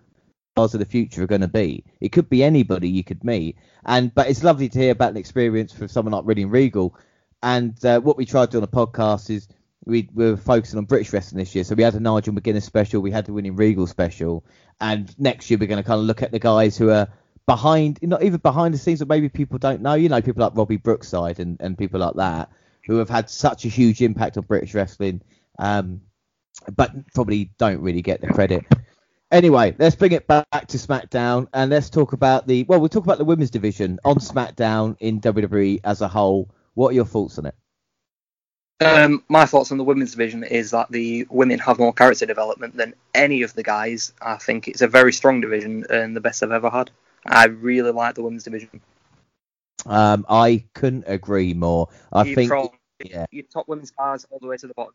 stars of the future are going to be. It could be anybody you could meet. And but it's lovely to hear about an experience from someone like William Regal. And uh, what we tried to do on the podcast is we, we were focusing on British wrestling this year. So we had a Nigel McGuinness special, we had the William Regal special, and next year we're going to kind of look at the guys who are behind, not even behind the scenes, but maybe people don't know. You know, people like Robbie Brookside and, and people like that who have had such a huge impact on British wrestling, um, but probably don't really get the credit. Anyway, let's bring it back to SmackDown and let's talk about the well, we'll talk about the women's division on SmackDown in WWE as a whole. What are your thoughts on it? Um, my thoughts on the women's division is that the women have more character development than any of the guys. I think it's a very strong division and the best I've ever had. I really like the women's division. Um, I couldn't agree more. I You think, from yeah, your top women's stars all the way to the bottom.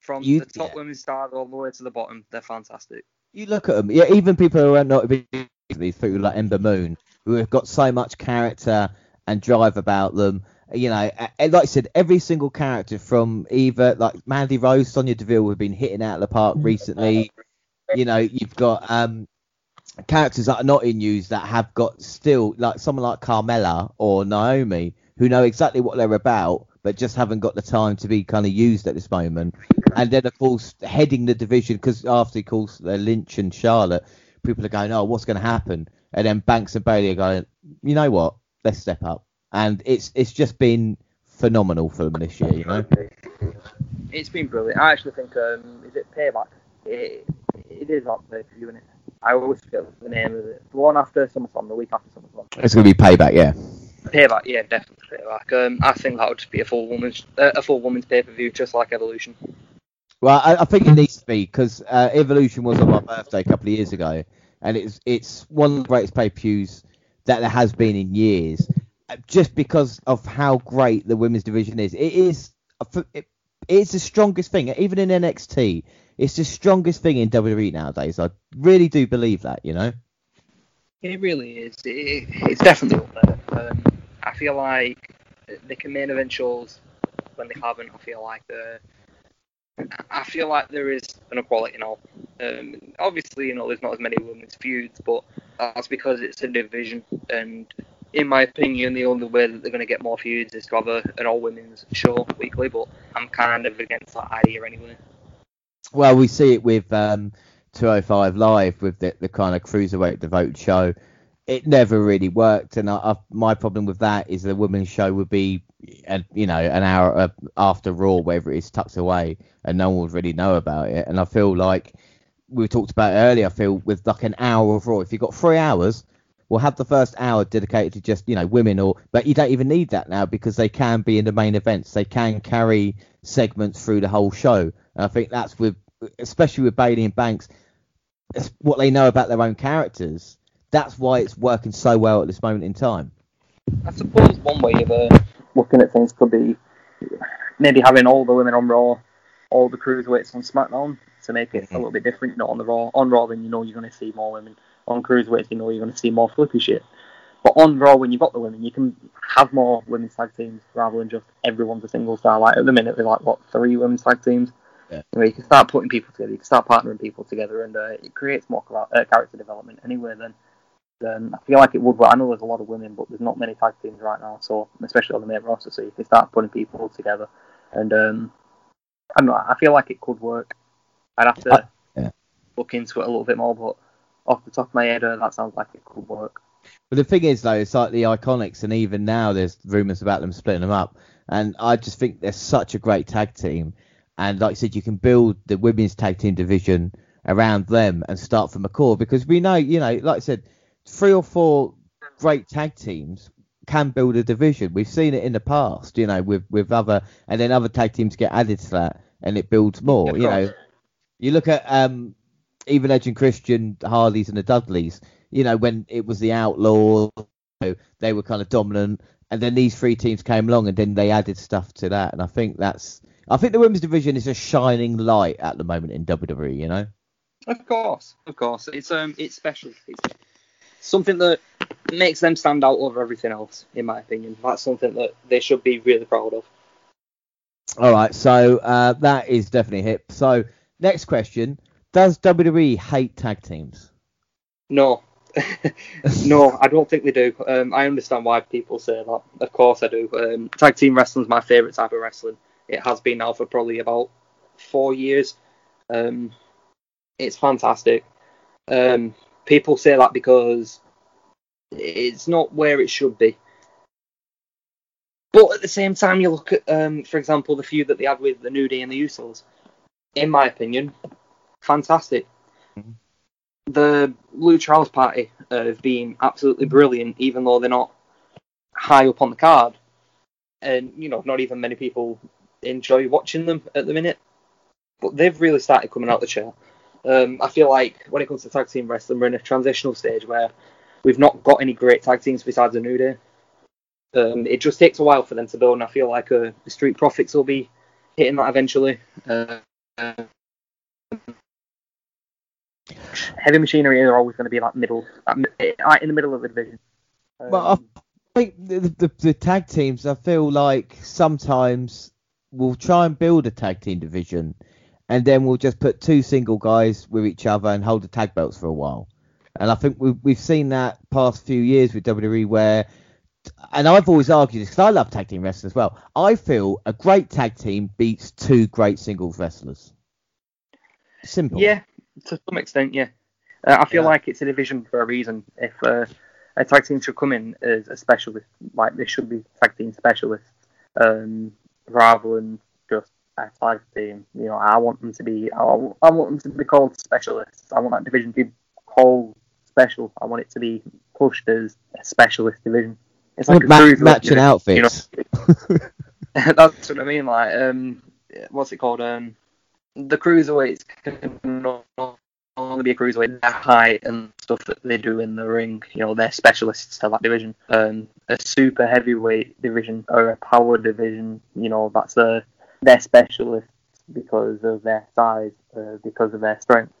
From You- the top yeah. women's stars all the way to the bottom, they're fantastic. you look at them. Yeah, even people who are not people like Ember Moon, who have got so much character and drive about them. You know, like I said, every single character from either like Mandy Rose, Sonya Deville, have been hitting out of the park recently. You know, you've got um, characters that are not in use that have got still like someone like Carmella or Naomi who know exactly what they're about but just haven't got the time to be kind of used at this moment. And then of course heading the division because after of course Lynch and Charlotte, people are going, oh, what's going to happen? And then Banks and Bayley are going, you know what? Let's step up. And it's it's just been phenomenal for them this year, you know. It's been brilliant. I actually think um, is it Payback? It, it is not pay for you, is it? I always forget the name of it. The one after SummerSlam, the week after SummerSlam. It's going to be Payback, yeah. Payback, yeah, definitely Payback. Um, I think that would just be a full woman's uh, a full woman's pay per view, just like Evolution. Well, I, I think it needs to be because uh, Evolution was on my birthday a couple of years ago, and it's it's one of the greatest pay per views that there has been in years, uh, just because of how great the women's division is. It is it, it's the strongest thing, even in NXT. It's the strongest thing in WWE nowadays. I really do believe that, you know. It really is. It, it's definitely. Um, I feel like they can main event shows when they haven't. I feel like the I feel like there is an equality now. Um, obviously, you know, there's not as many women's feuds, but that's because it's a division. And in my opinion, the only way that they're going to get more feuds is to have a, an all women's show weekly. But I'm kind of against that idea anyway. Well, we see it with um, 205 Live with the, the kind of cruiserweight devoted show. It never really worked, and I, I, my problem with that is the women's show would be, a, you know, an hour uh, after Raw, wherever it is, tucked away, and no one would really know about it. And I feel like we talked about earlier. I feel with like an hour of Raw, if you've got three hours, we'll have the first hour dedicated to just you know women, or but you don't even need that now because they can be in the main events. They can carry segments through the whole show. And I think that's with, especially with Bayley and Banks what they know about their own characters. That's why it's working so well at this moment in time. I suppose one way of uh, looking at things could be maybe having all the women on Raw, all the cruiserweights on SmackDown to make it mm-hmm. a little bit different. Not on the Raw. On Raw, then you know you're going to see more women. On cruiserweights, you know you're going to see more flippy shit. But on Raw, when you've got the women, you can have more women's tag teams rather than just everyone's a single star. Like at the minute, there's like what three women's tag teams. Yeah. You, you can start putting people together, you can start partnering people together, and uh, it creates more uh, character development anyway. Then, then I feel like it would. Well, I know there's a lot of women, but there's not many tag teams right now, so especially on the main roster, so you can start putting people together, and um, I don't. I feel like it could work. I'd have to yeah. look into it a little bit more, but off the top of my head, uh, that sounds like it could work. But the thing is, though, it's like the Iconics, and even now there's rumours about them splitting them up. And I just think they're such a great tag team. And like I said, you can build the women's tag team division around them and start from a core because we know, you know, like I said, three or four great tag teams can build a division. We've seen it in the past, you know, with with other and then other tag teams get added to that and it builds more. you know, you look at um even Edge and Christian, Hardys and the Dudleys. You know, when it was the Outlaws, you know, they were kind of dominant, and then these three teams came along, and then they added stuff to that. And I think that's I think the women's division is a shining light at the moment in WWE. You know. Of course, of course, it's um, it's special. It's something that makes them stand out over everything else, in my opinion. That's something that they should be really proud of. All right, so uh, that is definitely hip. So next question: Does WWE hate tag teams? No, no, I don't think they do. Um, I understand why people say that. Of course, I do. Um, tag team wrestling is my favourite type of wrestling. It has been now for probably about four years. Um, it's fantastic. Um, people say that because it's not where it should be. But at the same time, you look at, um, for example, the feud that they had with the New Day and the Usos. In my opinion, fantastic. Mm-hmm. The Lucha House Party have been absolutely brilliant, even though they're not high up on the card. And, you know, not even many people enjoy watching them at the minute. But they've really started coming out the chair. Um, I feel like when it comes to tag team wrestling, we're in a transitional stage where we've not got any great tag teams besides the New Day. Um, it just takes a while for them to build, and I feel like uh, the Street Profits will be hitting that eventually. Uh, heavy machinery are always going to be like middle, like in the middle of the division. Um, well, I think the, the, the, tag teams, I feel like sometimes we'll try and build a tag team division, and then we'll just put two single guys with each other and hold the tag belts for a while. And I think we've we've seen that past few years with WWE where. And I've always argued this because I love tag team wrestling as well. I feel a great tag team beats two great singles wrestlers. Simple. Yeah, to some extent, yeah. Uh, I feel Yeah. like it's a division for a reason. If uh, a tag team should come in as a specialist, like they should be tag team specialists, um, rather than just a tag team. You know, I want them to be. I want I want them to be called specialists. I want that division to be called special. I want it to be pushed as a specialist division. It's like Ma- matching division, outfits. You know, that's what I mean. Like, um, what's it called? Um, the cruiserweights can only be a cruiserweight, their height and stuff that they do in the ring. You know, they're specialists to that division. Um, a super heavyweight division or a power division. You know, that's a they're specialists because of their size, uh, because of their strength.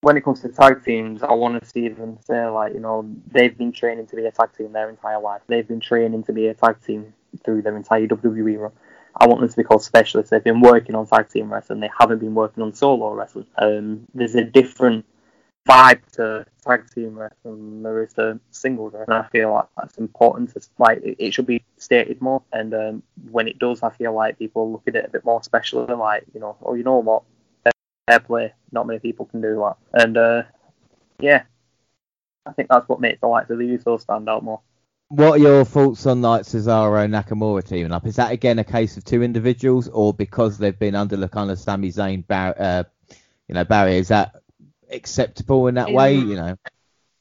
When it comes to tag teams, I want to see them say like, you know, they've been training to be a tag team their entire life. They've been training to be a tag team through their entire WWE run. I want them to be called specialists. They've been working on tag team wrestling. They haven't been working on solo wrestling. Um, there's a different vibe to tag team wrestling than there is to singles wrestling. And I feel like that's important. To, like it, it should be stated more. And um, when it does, I feel like people look at it a bit more specially. Like you know, oh, you know what? Fair play. Not many people can do that. And uh, yeah, I think that's what makes the likes of the Usos stand out more. What are your thoughts on like Cesaro and Nakamura teaming up? Is that again a case of two individuals, or because they've been under the kind of Sami Zayn bar- uh, you know barrier? Is that acceptable in that way? You know,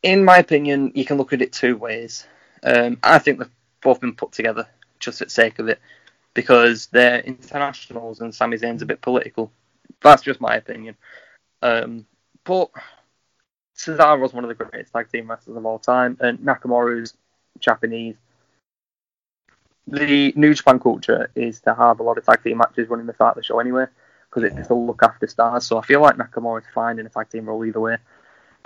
in my opinion, you can look at it two ways. Um, I think they've both been put together just for the sake of it because they're internationals and Sami Zayn's a bit political. That's just my opinion. Um, but Cesaro's one of the greatest tag team wrestlers of all time, and Nakamura's Japanese. The New Japan culture is to have a lot of tag team matches running the start of the show anyway, because it's to look after stars. So I feel like Nakamura is fine in a tag team role either way.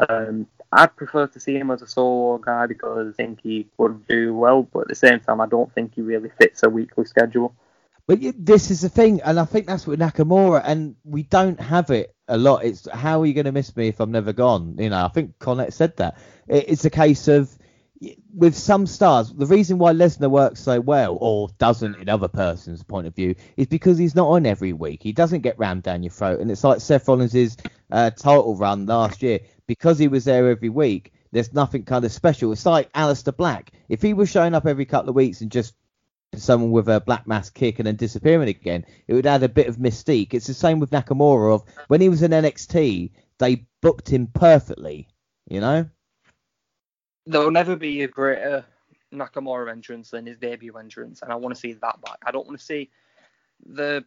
Um, I'd prefer to see him as a solo guy because I think he would do well, but at the same time, I don't think he really fits a weekly schedule. but this is the thing, and I think that's with Nakamura, and we don't have it a lot. It's how are you going to miss me if I'm never gone? You know, I think Cornette said that. It's a case of with some stars, the reason why Lesnar works so well, or doesn't in other person's point of view, is because he's not on every week. He doesn't get rammed down your throat, and it's like Seth Rollins' uh, title run last year because he was there every week. There's nothing kind of special. It's like Aleister Black. If he was showing up every couple of weeks and just someone with a Black Mass kick and then disappearing again, it would add a bit of mystique. It's the same with Nakamura. Of when he was in NXT, they booked him perfectly. You know. There'll never be a greater Nakamura entrance than his debut entrance, and I want to see that back. I don't want to see the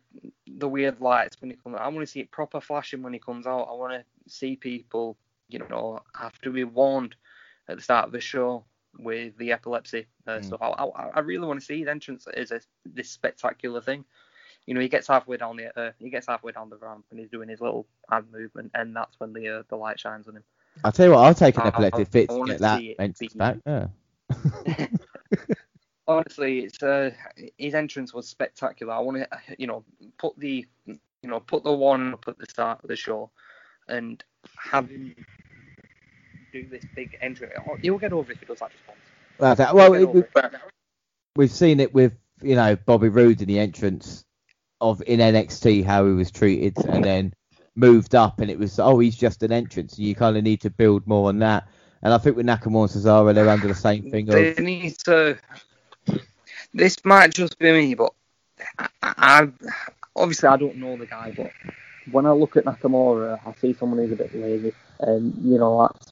the weird lights when he comes out. I want to see it proper flashing when he comes out. I want to see people, you know, have to be warned at the start of the show with the epilepsy. Uh, Mm. So I, I, I really want to see his entrance as a, this spectacular thing. You know, he gets halfway down the uh, he gets halfway down the ramp and he's doing his little hand movement, and that's when the uh, the light shines on him. I'll tell you what, I'll take an epileptic fit to get that entrance be- back. Yeah. honestly, it's uh, his entrance was spectacular. I want to, you know, put the, you know, put the one up at the start of the show, and have him do this big entrance. Oh, He'll get over if he does that just once. Well, that- well it, over we, it. we've seen it with you know Bobby Roode in the entrance of in NXT how he was treated, and then moved up, and it was oh he's just an entrance. and You kind of need to build more on that. And I think with Nakamura and Cesaro, they're under the same thing They of need to. This might just be me, but I, I obviously I don't know the guy, but when I look at Nakamura, I see someone who's a bit lazy, and you know that's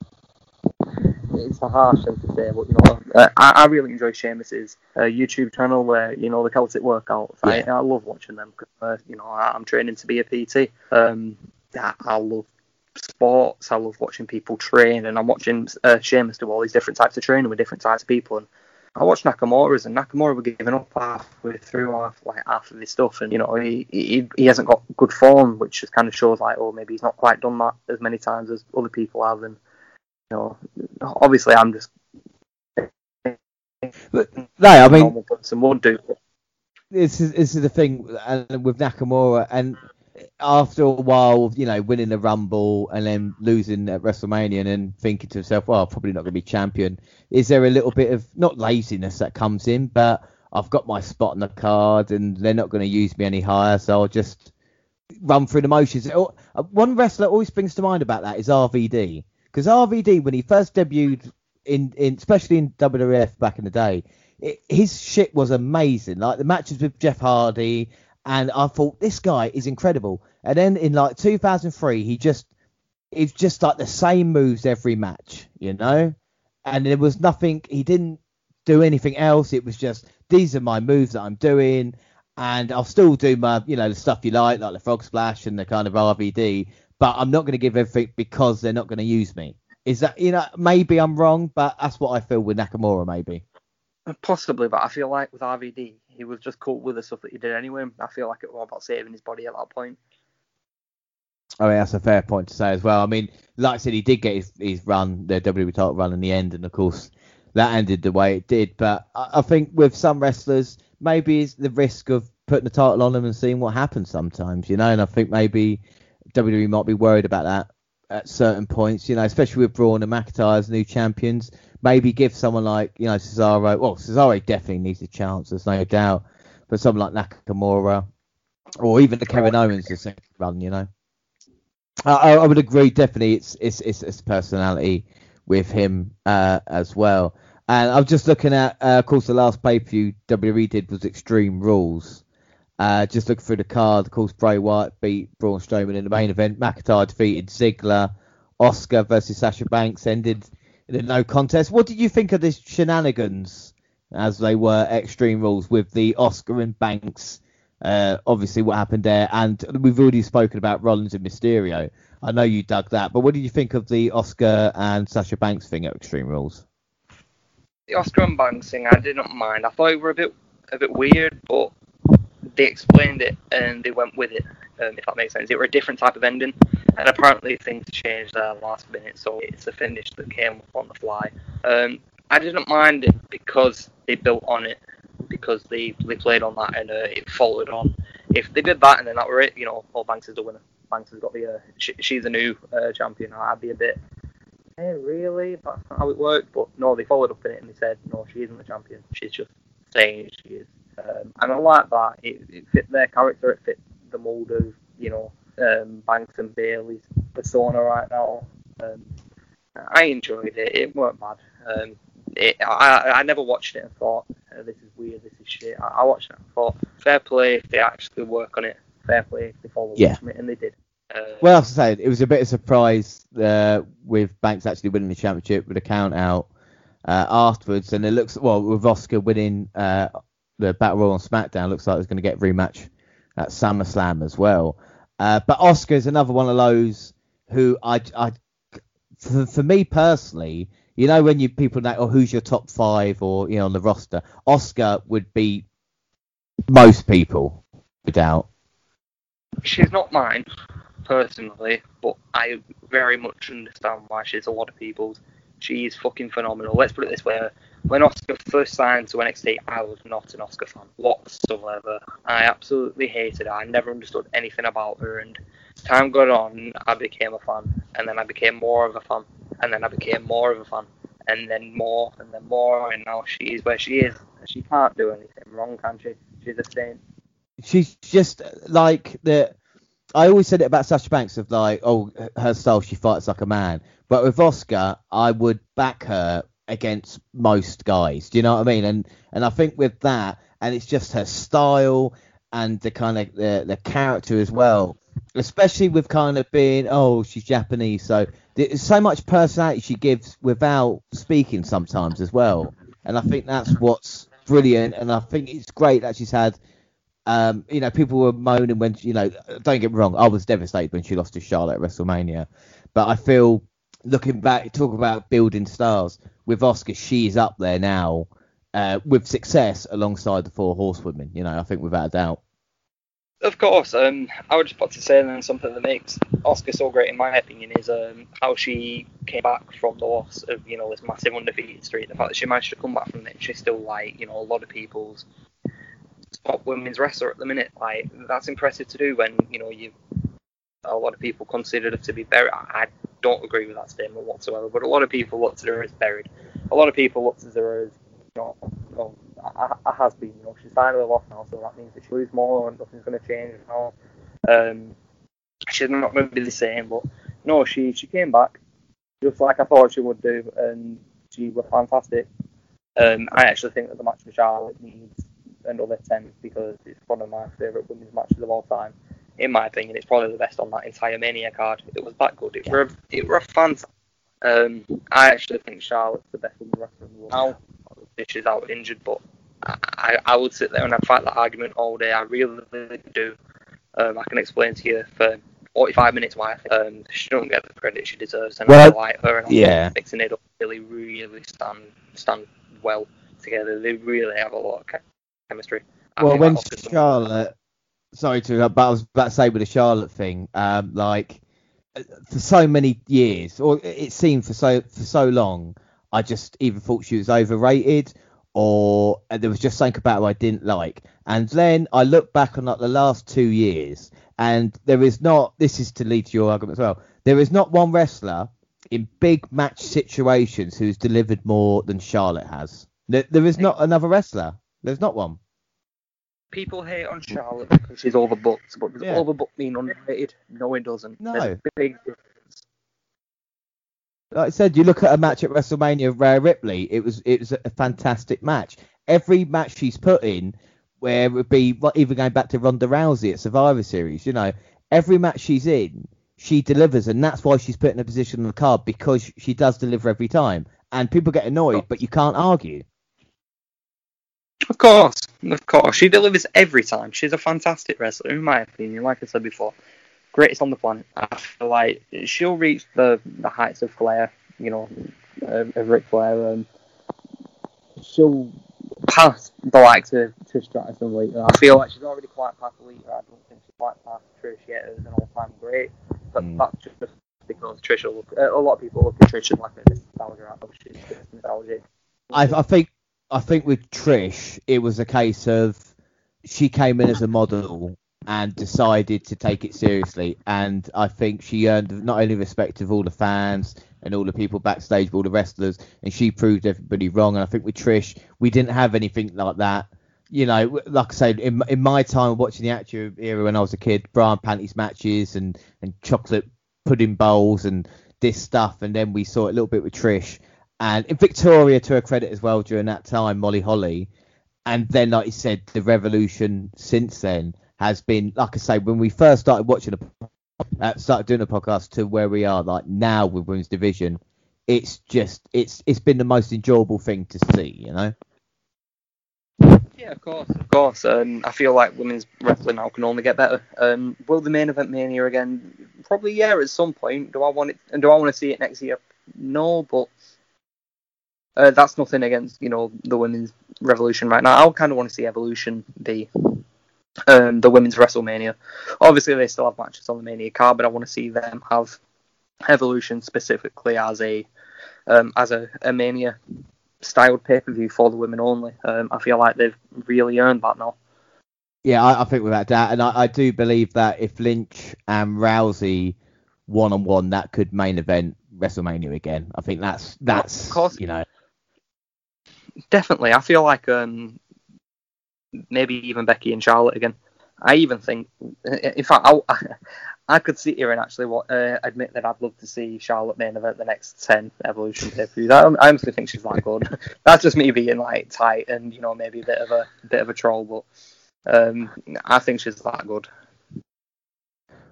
it's a harsh thing to say, but you know uh, I, I really enjoy Sheamus's uh, YouTube channel where you know the Celtic workouts. I, I love watching them because uh, you know I, I'm training to be a PT. Um, I, I love sports. I love watching people train, and I'm watching uh, Sheamus do all these different types of training with different types of people. And I watched Nakamura's, and Nakamura were giving up halfway through half like half of his stuff, and you know he he, he hasn't got good form, which just kind of shows like oh maybe he's not quite done that as many times as other people have, and you know obviously I'm just no, I mean normal person would do. this is this is the thing and with Nakamura, and after a while, you know, winning the Rumble and then losing at WrestleMania and then thinking to himself, well, I'm probably not going to be champion. Is there a little bit of not laziness that comes in, but I've got my spot on the card and they're not going to use me any higher, so I'll just run through the motions. One wrestler always brings to mind about that is RVD because RVD when he first debuted in, in especially in WWF back in the day, it, his shit was amazing. Like the matches with Jeff Hardy, and I thought this guy is incredible. And then in like 2003, he just it's just like the same moves every match, you know. And there was nothing. He didn't do anything else. It was just these are my moves that I'm doing, and I'll still do my you know the stuff you like, like the frog splash and the kind of RVD. But I'm not going to give everything because they're not going to use me. Is that you know maybe I'm wrong, but that's what I feel with Nakamura maybe. Possibly, but I feel like with RVD, he was just caught with the stuff that he did anyway. I feel like it was about saving his body at that point. Oh, yeah, that's a fair point to say as well. I mean, like I said, he did get his, his run, the WWE title run in the end, and of course, that ended the way it did. But I, I think with some wrestlers, maybe it's the risk of putting the title on them and seeing what happens sometimes, you know. And I think maybe WWE might be worried about that at certain points, you know, especially with Braun and McIntyre as new champions maybe give someone like you know Cesaro. Well, Cesaro definitely needs a chance. There's no doubt. But someone like Nakamura, or even the Kevin Owens the second run, you know. I, I would agree. Definitely, it's it's it's, it's personality with him uh, as well. And I'm just looking at, uh, of course, the last pay per view WWE did was Extreme Rules. Uh, just looking through the card, of course, Bray Wyatt beat Braun Strowman in the main event. McIntyre defeated Ziggler. Asuka versus Sasha Banks ended the no contest. What did you think of this shenanigans, as they were Extreme Rules, with the Asuka and Banks? Uh, obviously, what happened there, and we've already spoken about Rollins and Mysterio. I know you dug that, but what did you think of the Asuka and Sasha Banks thing at Extreme Rules? The Asuka and Banks thing, I didn't mind. I thought it were a bit a bit weird, but they explained it and they went with it, um, if that makes sense. It were a different type of ending, and apparently things changed last minute, so it's a finish that came up on the fly. Um, I didn't mind it because they built on it, because they, they played on that and uh, it followed on. If they did that and then that were it, you know, all Banks is the winner. Banks has got the, uh, she, she's the new uh, champion. I'd be a bit, hey, really? That's not how it worked. But no, they followed up in it and they said, no, she isn't the champion. She's just saying she is. Um, and I like that. It, it fit their character. It fit the mold of um, Banks and Bayley's persona right now. Um, I enjoyed it. It weren't bad. Um, it, I, I never watched it and thought oh, this is weird. This is shit. I, I, watched it and thought fair play if they actually work on it. Fair play if they follow yeah. it, and they did. Uh, well, as I said, it was a bit of a surprise uh, with Banks actually winning the championship with a count out uh, afterwards, and it looks well with Asuka winning uh, the Battle Royal on SmackDown looks like it's going to get rematch at SummerSlam as well. Uh, but Asuka is another one of those who I, I for, for me personally, you know, when you people know, oh, who's your top five or you know on the roster, Asuka would be most people without. She's not mine personally, but I very much understand why she's a lot of people's. She's fucking phenomenal. Let's put it this way: when Asuka first signed to NXT, I was not an Asuka fan whatsoever. I absolutely hated her. I never understood anything about her, and time got on, I became a fan, and then I became more of a fan, and then I became more of a fan, and then more, and then more, and now she's where she is. She can't do anything wrong, can she? She's a saint. She's just like the. I always said it about Sasha Banks of like, oh, her style, she fights like a man. But with Asuka, I would back her against most guys. Do you know what I mean? And and I think with that, and it's just her style and the kind of the, the character as well, especially with kind of being oh she's Japanese, so there's so much personality she gives without speaking sometimes as well. And I think that's what's brilliant. And I think it's great that she's had. Um, you know, people were moaning when you know. Don't get me wrong, I was devastated when she lost to Charlotte at WrestleMania, but I feel looking back, talk about building stars with Asuka, she's up there now uh, with success alongside the four horsewomen. You know, I think without a doubt. Of course, um, I would just want to say then something that makes Asuka so great, in my opinion, is um, how she came back from the loss of you know this massive undefeated streak. The fact that she managed to come back from it, she's still like you know a lot of people's top women's wrestler at the minute. Like that's impressive to do when you know you a lot of people considered her to be very. I don't agree with that statement whatsoever, but a lot of people looked at her as buried. A lot of people looked at her as, you know, I, has been, you know, she's finally lost now, so that means that she lose more and nothing's going to change now. Um, she's not going to be the same, but no, she she came back just like I thought she would do, and she was fantastic. Um, I actually think that the match with Charlotte needs another 10 because it's one of my favourite women's matches of all time. In my opinion, it's probably the best on that entire Mania card. It was that good. It yeah. were it were a fan. Um, I actually think Charlotte's the best woman wrestler in the world now. She's out injured, but I, I would sit there and I'd fight that argument all day. I really, really do. Um, I can explain to you for 45 minutes why um, she don't get the credit she deserves, and well, I like her and yeah. fixing it up really, really stand stand well together. They really have a lot of chemistry. I well, when Charlotte, sorry to, but I was about to say with the Charlotte thing, um, like for so many years, or it seemed for so for so long, I just either thought she was overrated or there was just something about her I didn't like. And then I look back on like the last two years, and there is not. This is to lead to your argument as well. There is not one wrestler in big match situations who's delivered more than Charlotte has. There, there is not another wrestler. There's not one. People hate on mm. Charlotte because she's overbooked, but does yeah. overbooked mean underrated? No, it doesn't. No. big like I said, you look at a match at WrestleMania, Rhea Ripley. It was it was a fantastic match. Every match she's put in, where it would be even going back to Ronda Rousey at Survivor Series, you know, every match she's in, she delivers, and that's why she's put in a position on the card because she does deliver every time. And people get annoyed, oh. but you can't argue. Of course, of course, she delivers every time. She's a fantastic wrestler, in my opinion. Like I said before, greatest on the planet. I feel like she'll reach the, the heights of Flair, you know, of, of Ric Flair. Um, she'll pass the likes of Trish Stratus and Lita. I feel like she's already quite past Lita. I don't think she's quite past Trish yet as an all-time great. But mm. that's just because Trish will look, uh, a lot of people look at Trish as like a nostalgia act. She's nostalgia. I, I think I think with Trish, it was a case of she came in as a model and decided to take it seriously. And I think she earned not only respect of all the fans and all the people backstage, but all the wrestlers, and she proved everybody wrong. And I think with Trish, we didn't have anything like that. You know, like I said, in, in my time watching the actual Era when I was a kid, bra and panties matches and, and chocolate pudding bowls and this stuff. And then we saw it a little bit with Trish. And Victoria, to her credit as well, during that time, Molly Holly. And then, like you said, the revolution since then has been, like I say, when we first started watching a uh, started doing a podcast to where we are like now with women's division, it's just it's it's been the most enjoyable thing to see, you know. Yeah, of course, of course. Um, I feel like women's wrestling now can only get better. Um, will the main event mania again? Probably yeah, at some point. Do I want it? And do I want to see it next year? No, but uh, that's nothing against you know the women's revolution right now. I kind of want to see evolution be um, the women's WrestleMania. Obviously, they still have matches on the Mania card, but I want to see them have Evolution specifically as a um, as a, a Mania styled pay per view for the women only. Um, I feel like they've really earned that now. Yeah, I, I think without doubt, and I, I, do believe that if Lynch and Rousey one on one, that could main event WrestleMania again. I think that's that's of course, you know. Definitely, I feel like um, maybe even Becky and Charlotte again. I even think, in fact, I, I could sit here and actually uh, admit that I'd love to see Charlotte main event the next ten Evolution pay per views. I, honestly think she's that good. That's just me being like tight and you know maybe a bit of a bit of a troll, but um, I think she's that good.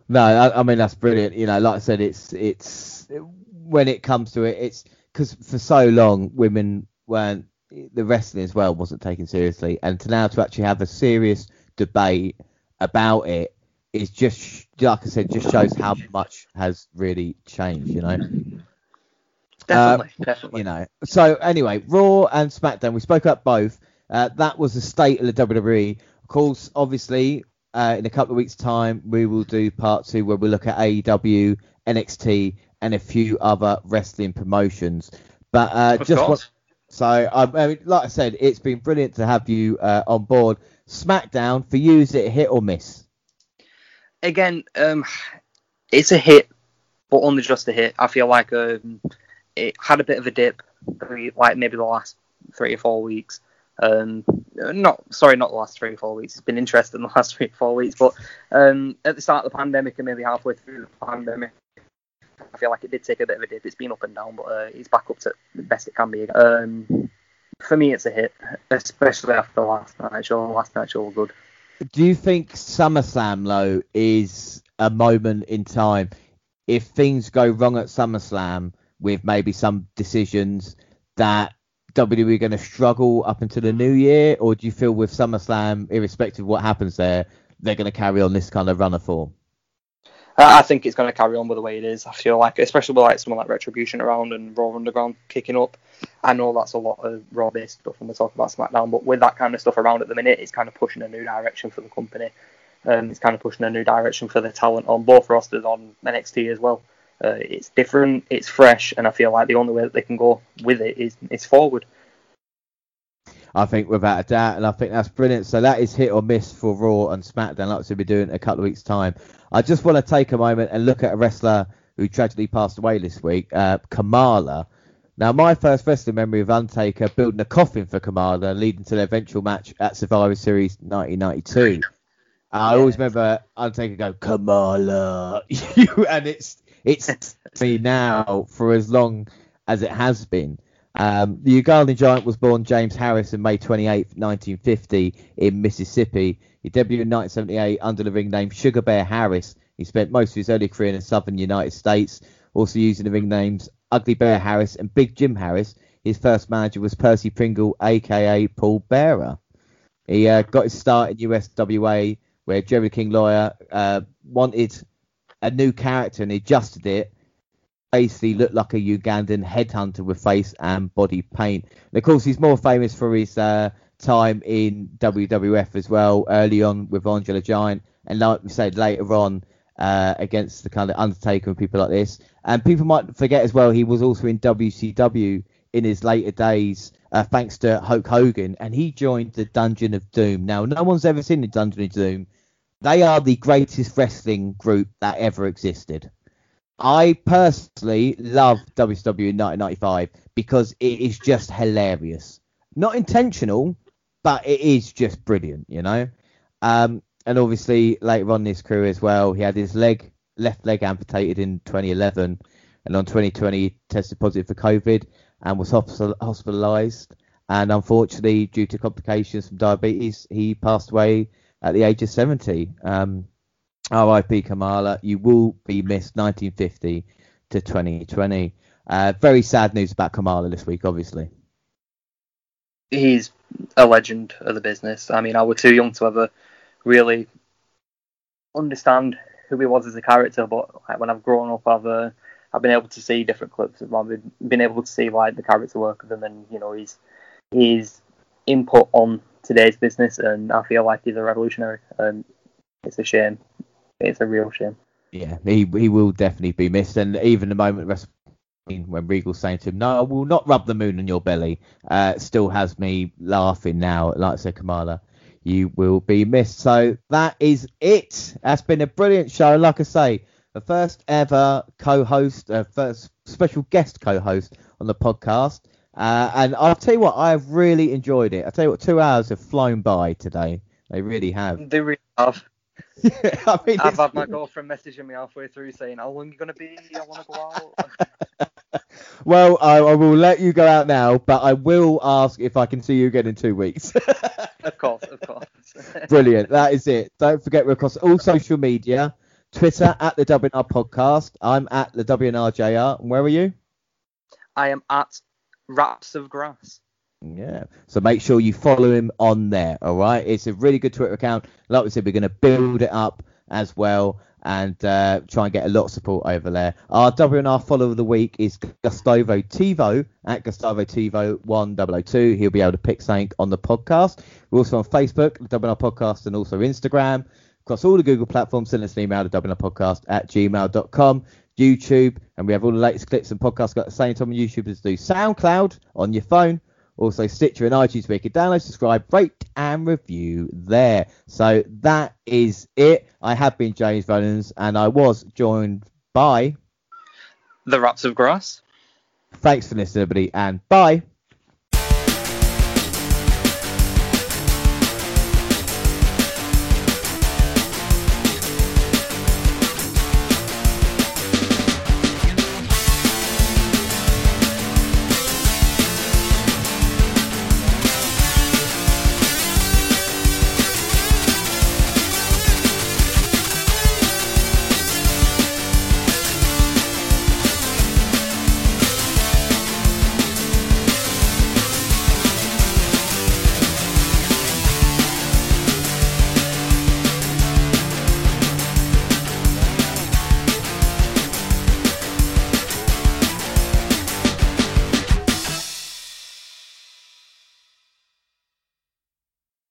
No, I, I, mean that's brilliant. You know, like I said, it's it's when it comes to it, it's because for so long women weren't the wrestling as well wasn't taken seriously, and to now to actually have a serious debate about it is just like I said, just shows how much has really changed. You know. Definitely, uh, definitely. You know. So anyway, Raw and SmackDown, we spoke up both. Uh, that was the state of the WWE. Of course, obviously, uh, in a couple of weeks' time, we will do part two where we look at AEW, NXT, and a few other wrestling promotions. But uh, just want, so, um, I mean, like I said, it's been brilliant to have you uh, on board. SmackDown for you, is it hit or miss? Again, um, it's a hit, but only just a hit. I feel like um, it had a bit of a dip, like maybe the last three or four weeks. Um, not sorry, not the last three or four weeks. It's been interesting the last three or four weeks, but um, at the start of the pandemic and maybe halfway through the pandemic, I feel like it did take a bit of a dip. It's been up and down, but uh, it's back up to the best it can be. Um, for me, it's a hit, especially after last night show. Last night show good. Do you think SummerSlam though is a moment in time? If things go wrong at SummerSlam with maybe some decisions that WWE are going to struggle up until the new year, or do you feel with SummerSlam, irrespective of what happens there, they're going to carry on this kind of runner form? I think it's going to carry on with the way it is. I feel like, especially with like someone like Retribution around and Raw Underground kicking up. I know that's a lot of Raw-based stuff when we're talking about SmackDown, but with that kind of stuff around at the minute, it's kind of pushing a new direction for the company. Um, it's kind of pushing a new direction for the talent on both rosters on NXT as well. Uh, it's different, it's fresh, and I feel like the only way that they can go with it is is forward. I think without a doubt, and I think that's brilliant. So that is hit or miss for Raw and SmackDown, like we'll be doing in a couple of weeks' time. I just want to take a moment and look at a wrestler who tragically passed away this week, uh, Kamala. Now, my first wrestling memory of Undertaker building a coffin for Kamala, leading to the eventual match at Survivor Series 1992. I always remember Undertaker go Kamala, you, and it's it's me now for as long as it has been. Um, the Ugandan giant was born James Harris on May 28, 1950, in Mississippi. He debuted in 1978 under the ring name Sugar Bear Harris. He spent most of his early career in the southern United States, also using the ring names Ugly Bear Harris and Big Jim Harris. His first manager was Percy Pringle, aka Paul Bearer. He uh, got his start in USWA, where Jerry King Lawler uh, wanted a new character and he adjusted it basically looked like a Ugandan headhunter with face and body paint. And of course, he's more famous for his uh, time in WWF as well, early on with the Giant, and like we said later on uh, against the kind of Undertaker and people like this. And people might forget as well, he was also in WCW in his later days, uh, thanks to Hulk Hogan, and he joined the Dungeon of Doom. Now, no one's ever seen the Dungeon of Doom. They are the greatest wrestling group that ever existed. I personally love WCW 1995 because it is just hilarious. Not intentional, but it is just brilliant, you know. Um, and obviously later on in his career as well, he had his leg, left leg amputated in 2011, and on 2020 he tested positive for COVID and was hospitalised. And unfortunately, due to complications from diabetes, he passed away at the age of 70. Um, R.I.P. Kamala. You will be missed 1950 to 2020. Uh, very sad news about Kamala this week, obviously. He's a legend of the business. I mean, I was too young to ever really understand who he was as a character, but like, when I've grown up, I've uh, I've been able to see different clips of him. I've been able to see like the character work of him, and you know, his his input on today's business, and I feel like he's a revolutionary. And it's a shame it's a real shame. Yeah, he he will definitely be missed, and even the moment when Regal's saying to him, "No, I will not rub the moon on your belly," uh, still has me laughing now. Like I said, Kamala, you will be missed. So that is it. That's been a brilliant show. Like I say, the first ever co-host, uh, first special guest co-host on the podcast. Uh, and I'll tell you what, I have really enjoyed it. I tell you what, two hours have flown by today. They really have. They really have. Yeah, I mean, I've had my girlfriend messaging me halfway through saying, "How long are you gonna be? I want to go out." well, I, I, will let you go out now, but I will ask if I can see you again in two weeks. of course, of course. Brilliant. That is it. Don't forget we're across all social media. Twitter at the WNR Podcast. I'm at the WNRJR. And where are you? I am at Graps of Wras. Yeah. So make sure you follow him on there. All right. It's a really good Twitter account. Like we said, we're going to build it up as well and uh, try and get a lot of support over there. Our WNR follower of the week is Gustavo Tivo at Gustavo Tivo 1002. He'll be able to pick something on the podcast. We're also on Facebook, WNR Podcast, and also Instagram. Across all the Google platforms, send us an email to WNRpodcast at gmail.com. YouTube, and we have all the latest clips and podcasts got the same time on YouTube as do SoundCloud on your phone Also, Stitcher and iTunes where you can download, subscribe, rate, and review there. So that is it. I have been James Rollins, and I was joined by The Graps of Wras. Thanks for listening, everybody, and bye.